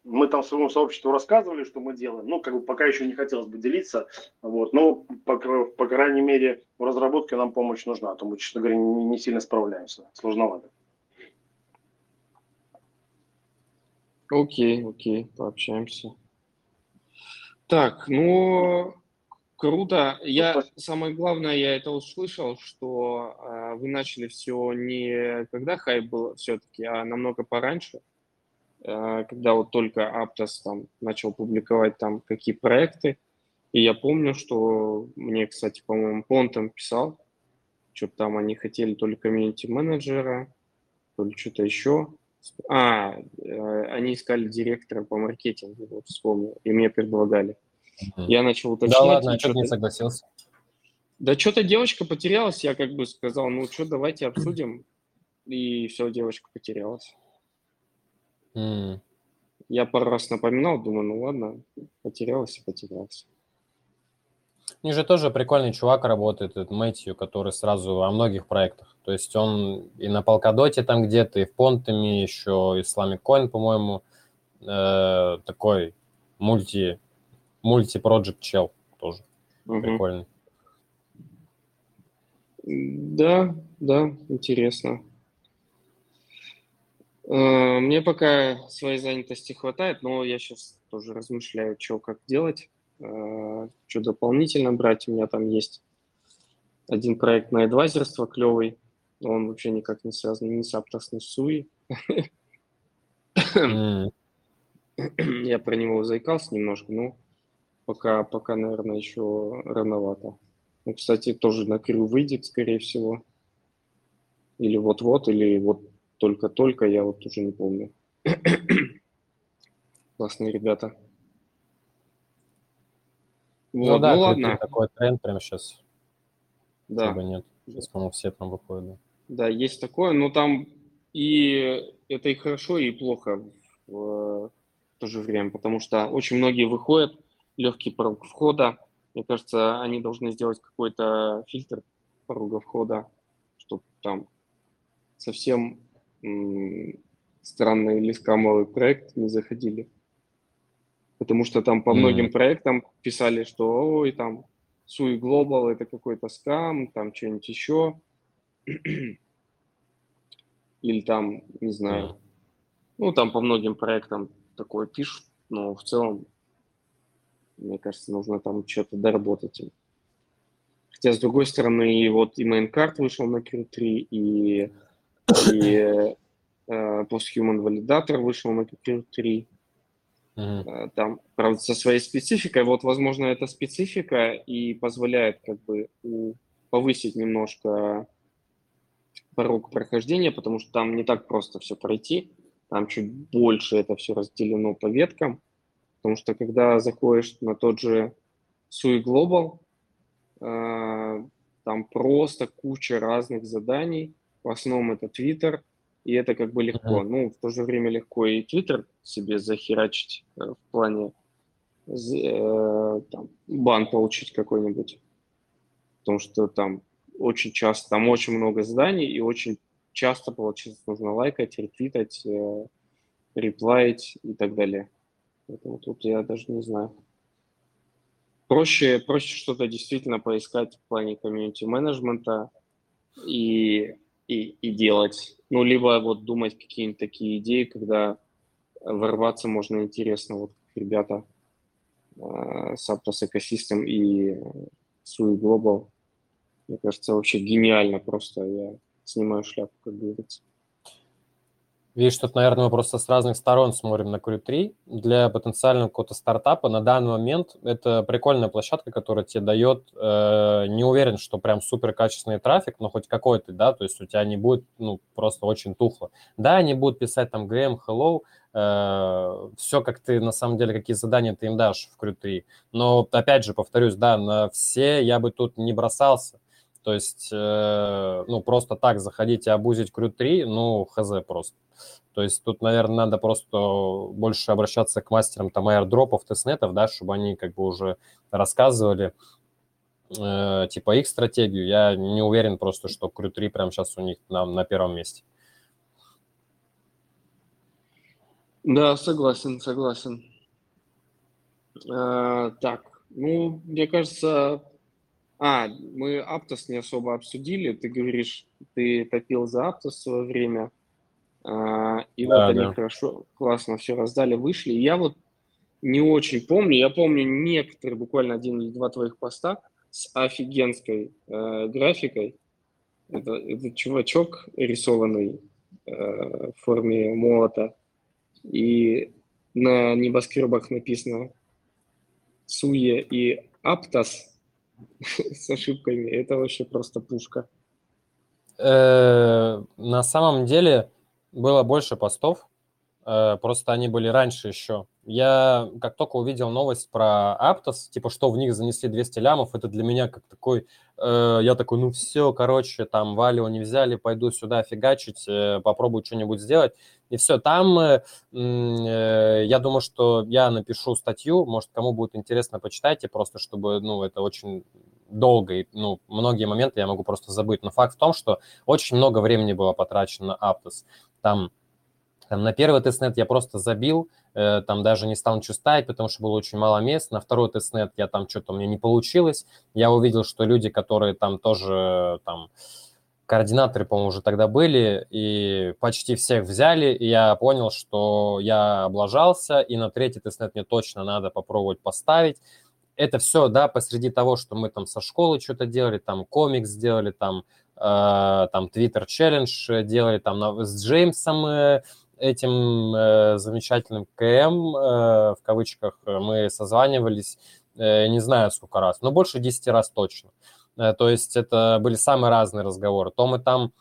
Мы там своему сообществу рассказывали, что мы делаем. Ну, как бы пока еще не хотелось бы делиться. Вот. Но, по, по крайней мере, в разработке нам помощь нужна. А то мы, честно говоря, не, не сильно справляемся. Сложновато. Окей, окей, пообщаемся. Так, ну, Круто. Я самое главное, я это услышал, что э, вы начали все не когда хайп был все-таки, а намного пораньше, э, когда вот только Aptos там начал публиковать там какие проекты. И я помню, что мне, кстати, по-моему, он там писал, что там они хотели то ли комьюнити-менеджера, то ли что-то еще. А, э, они искали директора по маркетингу, вот вспомнил, и мне предлагали. Я начал уточнять. Да ладно, и а что ты не что-то- согласился? Да что-то девочка потерялась, я как бы сказал, ну что, давайте обсудим. И все, девочка потерялась. М, Я пару раз напоминал, думаю, ну ладно, потерялась и потерялась. У них же тоже прикольный чувак работает, этот Мэтью, который сразу о многих проектах. То есть он и на Полкадоте там где-то, и в Понтами еще, Islamic Coin, по-моему, э, такой мульти, мульти-проджект чел тоже Мгм. прикольный. Да, да, интересно. Э, Мне пока своей занятости хватает, но я сейчас тоже размышляю, что как делать, что дополнительно брать. У меня там есть один проект на адвайзерство клевый, но он вообще никак не связан ни с Aptos, ни с Суи. Я про него заикался немножко, но пока, пока, наверное, еще рановато. Ну, кстати, тоже на крю выйдет, скорее всего. Или вот-вот, или вот только-только, я вот уже не помню. Классные ребята. Ну Вот, да, ну ладно, такой тренд прямо сейчас, да. чтобы нет. Сейчас, по-моему, все там выходят. да. Есть такое, но там и это и хорошо, и плохо в, в то же время, потому что очень многие выходят, легкий порог входа. Мне кажется, они должны сделать какой-то фильтр порога входа, чтобы там совсем странный или скамовый проект не заходили. Потому что там по многим проектам писали, что ой, там Sui Global это какой-то скам, там что-нибудь еще. Или там, не знаю, ну, там по многим проектам такое пишут, но в целом, мне кажется, нужно там что-то доработать. Хотя, с другой стороны, и вот и Maincard вышел на Q3, и, и э, Posthuman Validator вышел на Q3. Мгм. Э, Там, правда, со своей спецификой. Вот, возможно, эта специфика и позволяет как бы у- повысить немножко порог прохождения, потому что там не так просто все пройти. Там чуть больше это все разделено по веткам. Потому что когда заходишь на тот же Sui Global, э, там просто куча разных заданий. В основном это Twitter, и это как бы легко. Ну, в то же время легко и Twitter себе захерачить э, в плане э, там, бан получить какой-нибудь. Потому что там очень часто, там очень много заданий, и очень часто, получается, нужно лайкать, ретвитать, реплаить и так далее. Поэтому тут я даже не знаю. Проще, проще что-то действительно поискать в плане комьюнити-менеджмента и, и, и делать. Ну, либо вот думать какие-нибудь такие идеи, когда ворваться можно интересно, вот как ребята э, с Aptos Ecosystem и Sui Global. Мне кажется, вообще гениально просто. Я снимаю шляпу, как говорится. Видишь, тут, наверное, мы просто с разных сторон смотрим на Crew3. Для потенциального какого-то стартапа на данный момент это прикольная площадка, которая тебе дает, э, не уверен, что прям супер качественный трафик, но хоть какой-то, да, то есть у тебя не будет, ну, просто очень тухло. Да, они будут писать там GM, hello, э, все, как ты, на самом деле, какие задания ты им дашь в Crew3. Но, опять же, повторюсь, да, на все я бы тут не бросался. То есть, э, ну, просто так заходить и обузить Crew 3, ну, хз просто. То есть тут, наверное, надо просто больше обращаться к мастерам там аирдропов, тестнетов, да, чтобы они как бы уже рассказывали э, типа их стратегию. Я не уверен просто, что Crew 3 прямо сейчас у них на, на первом месте. Да, согласен, согласен. Э, так, ну, мне кажется, а, мы Аптос не особо обсудили. Ты говоришь, ты топил за Аптос в свое время. А, и Да, вот они да. хорошо, классно все раздали, вышли. Я вот не очень помню. Я помню некоторые, буквально один или два твоих поста с офигенской э, графикой. Это, это чувачок рисованный э, в форме молота. И на небоскребах написано Суе и Аптос с ошибками. Это вообще просто пушка. Э, на самом деле было больше постов просто они были раньше еще. Я как только увидел новость про Aptos, типа, что в них занесли 200 лямов, это для меня как такой, э, я такой, ну все, короче, там в Aleo не взяли, пойду сюда фигачить, э, попробую что-нибудь сделать. И все, там э, э, я думаю, что я напишу статью, может, кому будет интересно, почитайте, просто чтобы, ну, это очень долго, и, ну, многие моменты я могу просто забыть. Но факт в том, что очень много времени было потрачено на Aptos. Там там, на первый testnet я просто забил, э, там даже не стал ничего ставить, потому что было очень мало мест. На второй testnet я там что-то у меня не получилось. Я увидел, что люди, которые там тоже там координаторы, по-моему, уже тогда были, и почти всех взяли, и я понял, что я облажался, и на третий тестнет мне точно надо попробовать поставить. Это все, да, посреди того, что мы там со школы что-то делали, там комикс сделали, там, э, там Twitter Challenge делали, там с Джеймсом э, этим э, замечательным КМ, э, в кавычках, мы созванивались, э, не знаю сколько раз, но больше 10 раз точно. Э, то есть это были самые разные разговоры. То мы там,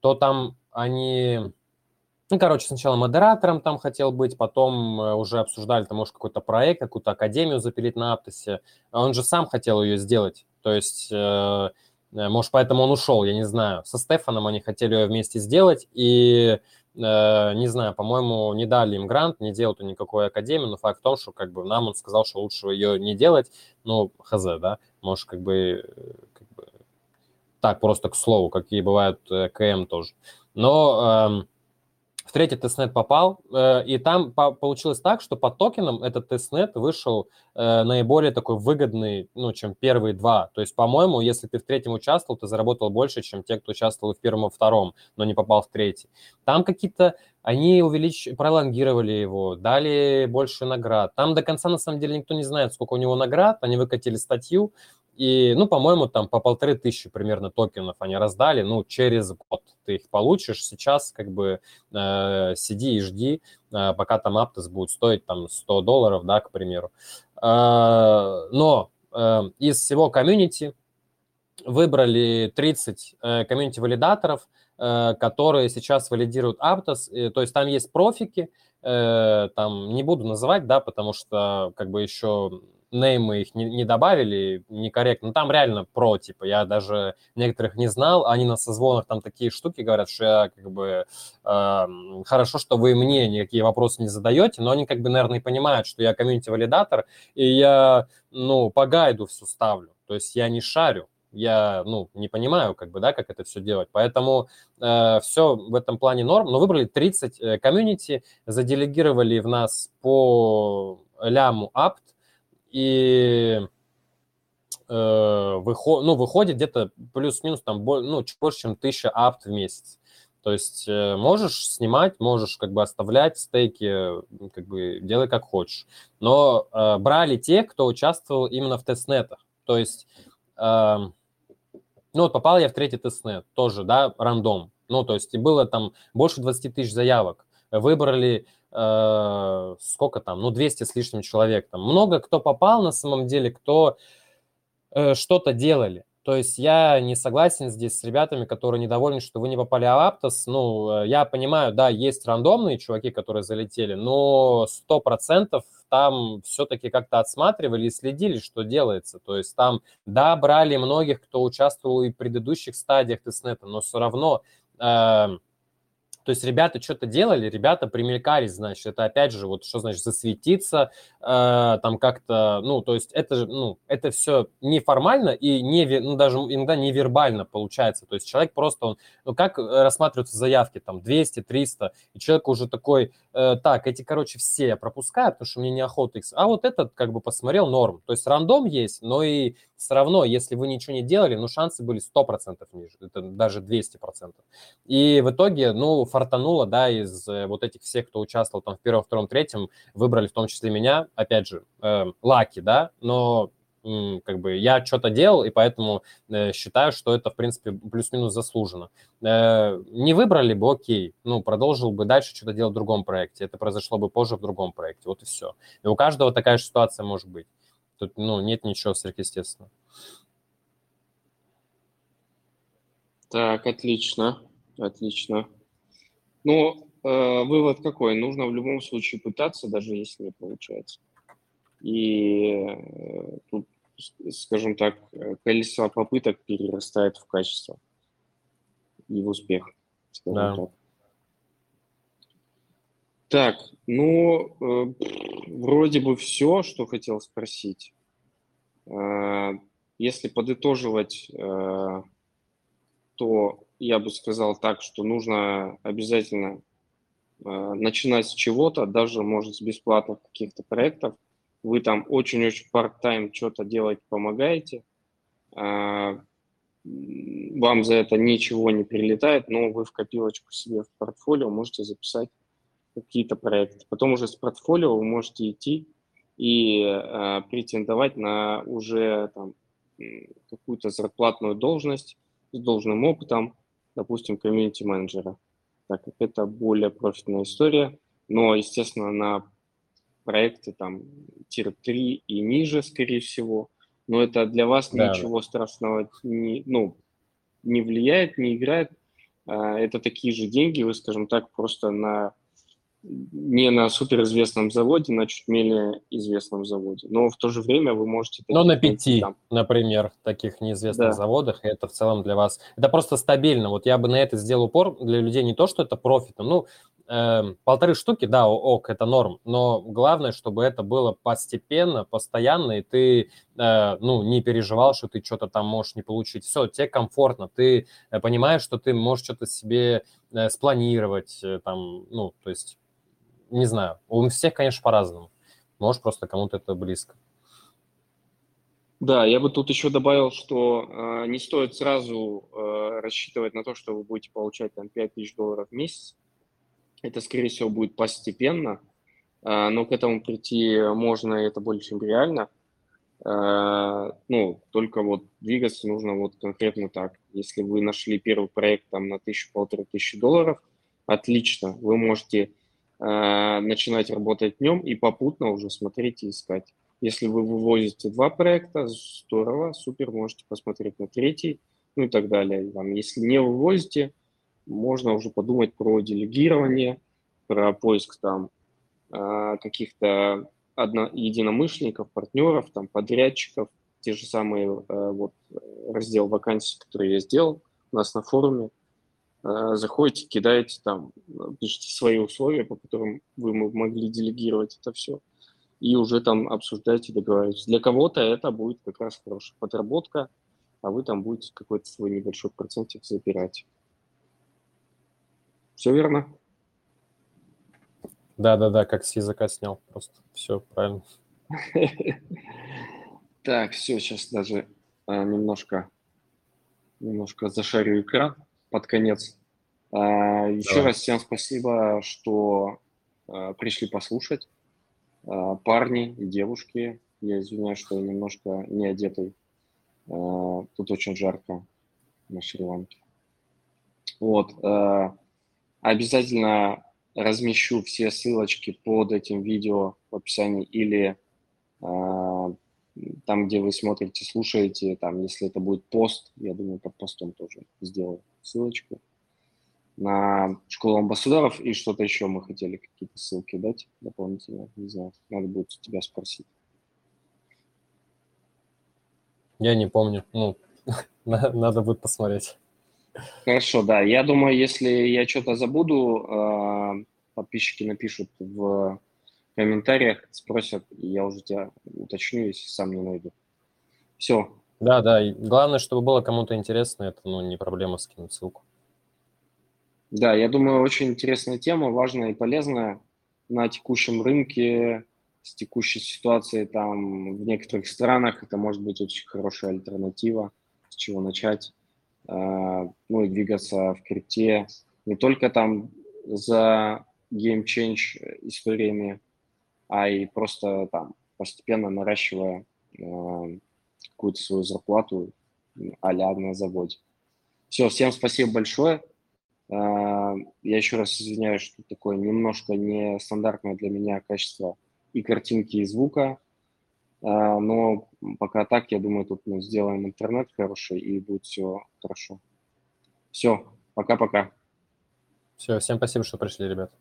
то там они... Ну, короче, сначала модератором там хотел быть, потом э, уже обсуждали, там, может, какой-то проект, какую-то академию запилить на Аптосе. Он же сам хотел ее сделать. То есть, э, э, может, поэтому он ушел, я не знаю. Со Стефаном они хотели ее вместе сделать, и не знаю, по-моему, не дали им грант, не делают никакой академии, но факт в том, что как бы нам он сказал, что лучше ее не делать, ну, хз, да, может, как бы, как бы так, просто к слову, какие бывают э, КМ тоже. Но эм, третий testnet попал, э, и там получилось так, что по токенам этот testnet вышел э, наиболее такой выгодный, ну, чем первые два. То есть, по-моему, если ты в третьем участвовал, ты заработал больше, чем те, кто участвовал в первом и втором, но не попал в третий. Там какие-то они увелич... пролонгировали его, дали больше наград. Там до конца, на самом деле, никто не знает, сколько у него наград. Они выкатили статью, и, ну, по-моему, там по полторы тысячи примерно токенов они раздали, ну, через год ты их получишь. Сейчас как бы э, сиди и жди, э, пока там Aptos будет стоить там 100 долларов, да, к примеру. Э, но э, из всего комьюнити выбрали 30 э, комьюнити-валидаторов, э, которые сейчас валидируют Aptos. И, то есть там есть профики, э, там не буду называть, да, потому что как бы еще неймы их не, не добавили некорректно. Ну, там реально про, типа, я даже некоторых не знал, они на созвонах там такие штуки говорят, что я как бы э, хорошо, что вы мне никакие вопросы не задаете, но они как бы, наверное, понимают, что я комьюнити-валидатор, и я, ну, по гайду все ставлю, то есть я не шарю, я, ну, не понимаю, как бы, да, как это все делать. Поэтому э, все в этом плане норм. Но выбрали 30 э, комьюнити, заделегировали в нас по ляму апт, и э, выход, ну, выходит где-то плюс-минус там ну, чуть больше, чем 1000 APT в месяц. То есть э, можешь снимать, можешь как бы оставлять в стейке, как бы делай как хочешь. Но э, брали те, кто участвовал именно в тестнетах. То есть, э, ну вот попал я в третий testnet, тоже, да, рандом. Ну, то есть было там больше 20 тысяч заявок. Выбрали э, сколько там, ну, 200 с лишним человек. Там много кто попал на самом деле, кто э, что-то делали. То есть я не согласен здесь с ребятами, которые недовольны, что вы не попали в Аптос. Ну, э, я понимаю, да, есть рандомные чуваки, которые залетели, но 100% там все-таки как-то отсматривали и следили, что делается. То есть там, да, брали многих, кто участвовал и в предыдущих стадиях тестнета, но все равно э, то есть ребята что-то делали, ребята примелькались, значит, это опять же, вот что значит засветиться, э, там как-то, ну, то есть это же, ну, это все неформально и не, ну, даже иногда невербально получается. То есть человек просто, он, ну, как рассматриваются заявки, там, 200, 300, и человек уже такой, э, так, эти, короче, все я пропускаю, потому что мне неохота их... А вот этот, как бы, посмотрел норм. То есть рандом есть, но и все равно, если вы ничего не делали, ну, шансы были 100% ниже, это даже 200%. И в итоге, ну, фартануло, да, из э, вот этих всех, кто участвовал там в первом, втором, третьем, выбрали в том числе меня, опять же, э, лаки, да, но как бы я что-то делал, и поэтому э, считаю, что это, в принципе, плюс-минус заслуженно. Э, не выбрали бы, окей, ну, продолжил бы дальше что-то делать в другом проекте, это произошло бы позже в другом проекте, вот и все. И у каждого такая же ситуация может быть. Тут, ну, нет ничего сверхъестественного. Так, отлично, отлично. Ну, э, вывод какой? Нужно в любом случае пытаться, даже если не получается. И э, тут, скажем так, количество попыток перерастает в качество и в успех. Да. Так. так, ну, э, вроде бы все, что хотел спросить. Э, если подытоживать, э, то я бы сказал так, что нужно обязательно э, начинать с чего-то, даже, может, с бесплатных каких-то проектов. Вы там очень-очень part-time что-то делать помогаете, э, вам за это ничего не прилетает, но вы в копилочку себе в портфолио можете записать какие-то проекты. Потом уже с портфолио вы можете идти и э, претендовать на уже там, какую-то зарплатную должность с должным опытом, допустим, комьюнити-менеджера, так как это более профитная история. Но, естественно, на проекты там тир-3 и ниже, скорее всего, но это для вас да. ничего страшного не, ну, не влияет, не играет. А, это такие же деньги, вы, скажем так, просто на не на суперизвестном заводе, на чуть менее известном заводе. Но в то же время вы можете... Но на пяти, там. например, таких неизвестных да. заводах, и это в целом для вас... Это просто стабильно. Вот я бы на это сделал упор для людей не то, что это профит, ну, э, полторы штуки, да, ок, это норм, но главное, чтобы это было постепенно, постоянно, и ты, э, ну, не переживал, что ты что-то там можешь не получить. Все, тебе комфортно, ты э, понимаешь, что ты можешь что-то себе э, спланировать, э, там, ну, то есть не знаю, у всех, конечно, по-разному. Может, просто кому-то это близко. Да, я бы тут еще добавил, что э, не стоит сразу э, рассчитывать на то, что вы будете получать там 5 тысяч долларов в месяц. Это, скорее всего, будет постепенно, э, но к этому прийти можно, и это более чем реально. Э, ну, только вот двигаться нужно вот конкретно так. Если вы нашли первый проект там на тысячу-полторы тысячи долларов, отлично, вы можете начинать работать днем и попутно уже смотреть и искать. Если вы вывозите два проекта, здорово, супер, можете посмотреть на третий, ну и так далее. Там, если не вывозите, можно уже подумать про делегирование, про поиск там э, каких-то одно, единомышленников, партнеров, там, подрядчиков, те же самые э, вот раздел вакансий, который я сделал у нас на форуме, Э, заходите, кидаете там, пишите свои условия, по которым вы могли делегировать это все, и уже там обсуждаете, договариваетесь. Для кого-то это будет как раз хорошая подработка, а вы там будете какой-то свой небольшой процентик забирать. Все верно? Да-да-да, как с языка снял, просто все правильно. Так, все, сейчас даже а, немножко, немножко зашарю экран под конец. А, еще Давай. раз всем спасибо, что а, пришли послушать. А, парни и девушки, я извиняюсь, что я немножко не одетый. Тут очень жарко на Шри-Ланке. Вот. Обязательно размещу все ссылочки под этим видео в описании или там, где вы смотрите, слушаете, там, если это будет пост, я думаю, под постом тоже сделаю ссылочку на школу амбассадоров и что-то еще мы хотели какие-то ссылки дать дополнительно, не знаю, надо будет у тебя спросить. Я не помню, ну, надо будет посмотреть. Хорошо, да, я думаю, если я что-то забуду, а, подписчики напишут в комментариях, спросят, и я уже тебя уточню, если сам не найду. Все. Да, да, и главное, чтобы было кому-то интересно, это ну, не проблема скинуть ссылку. Да, я думаю, очень интересная тема, важная и полезная на текущем рынке, с текущей ситуацией там в некоторых странах. Это может быть очень хорошая альтернатива, с чего начать, э, ну и двигаться в крипте не только там за game change историями, а и просто там постепенно наращивая э, какую-то свою зарплату а на заводе. Все, всем спасибо большое. Э, я еще раз извиняюсь, что такое немножко нестандартное для меня качество и картинки, и звука. Э, но пока так, я думаю, тут мы сделаем интернет хороший, и будет все хорошо. Все, пока-пока. Все, всем спасибо, что пришли, ребят.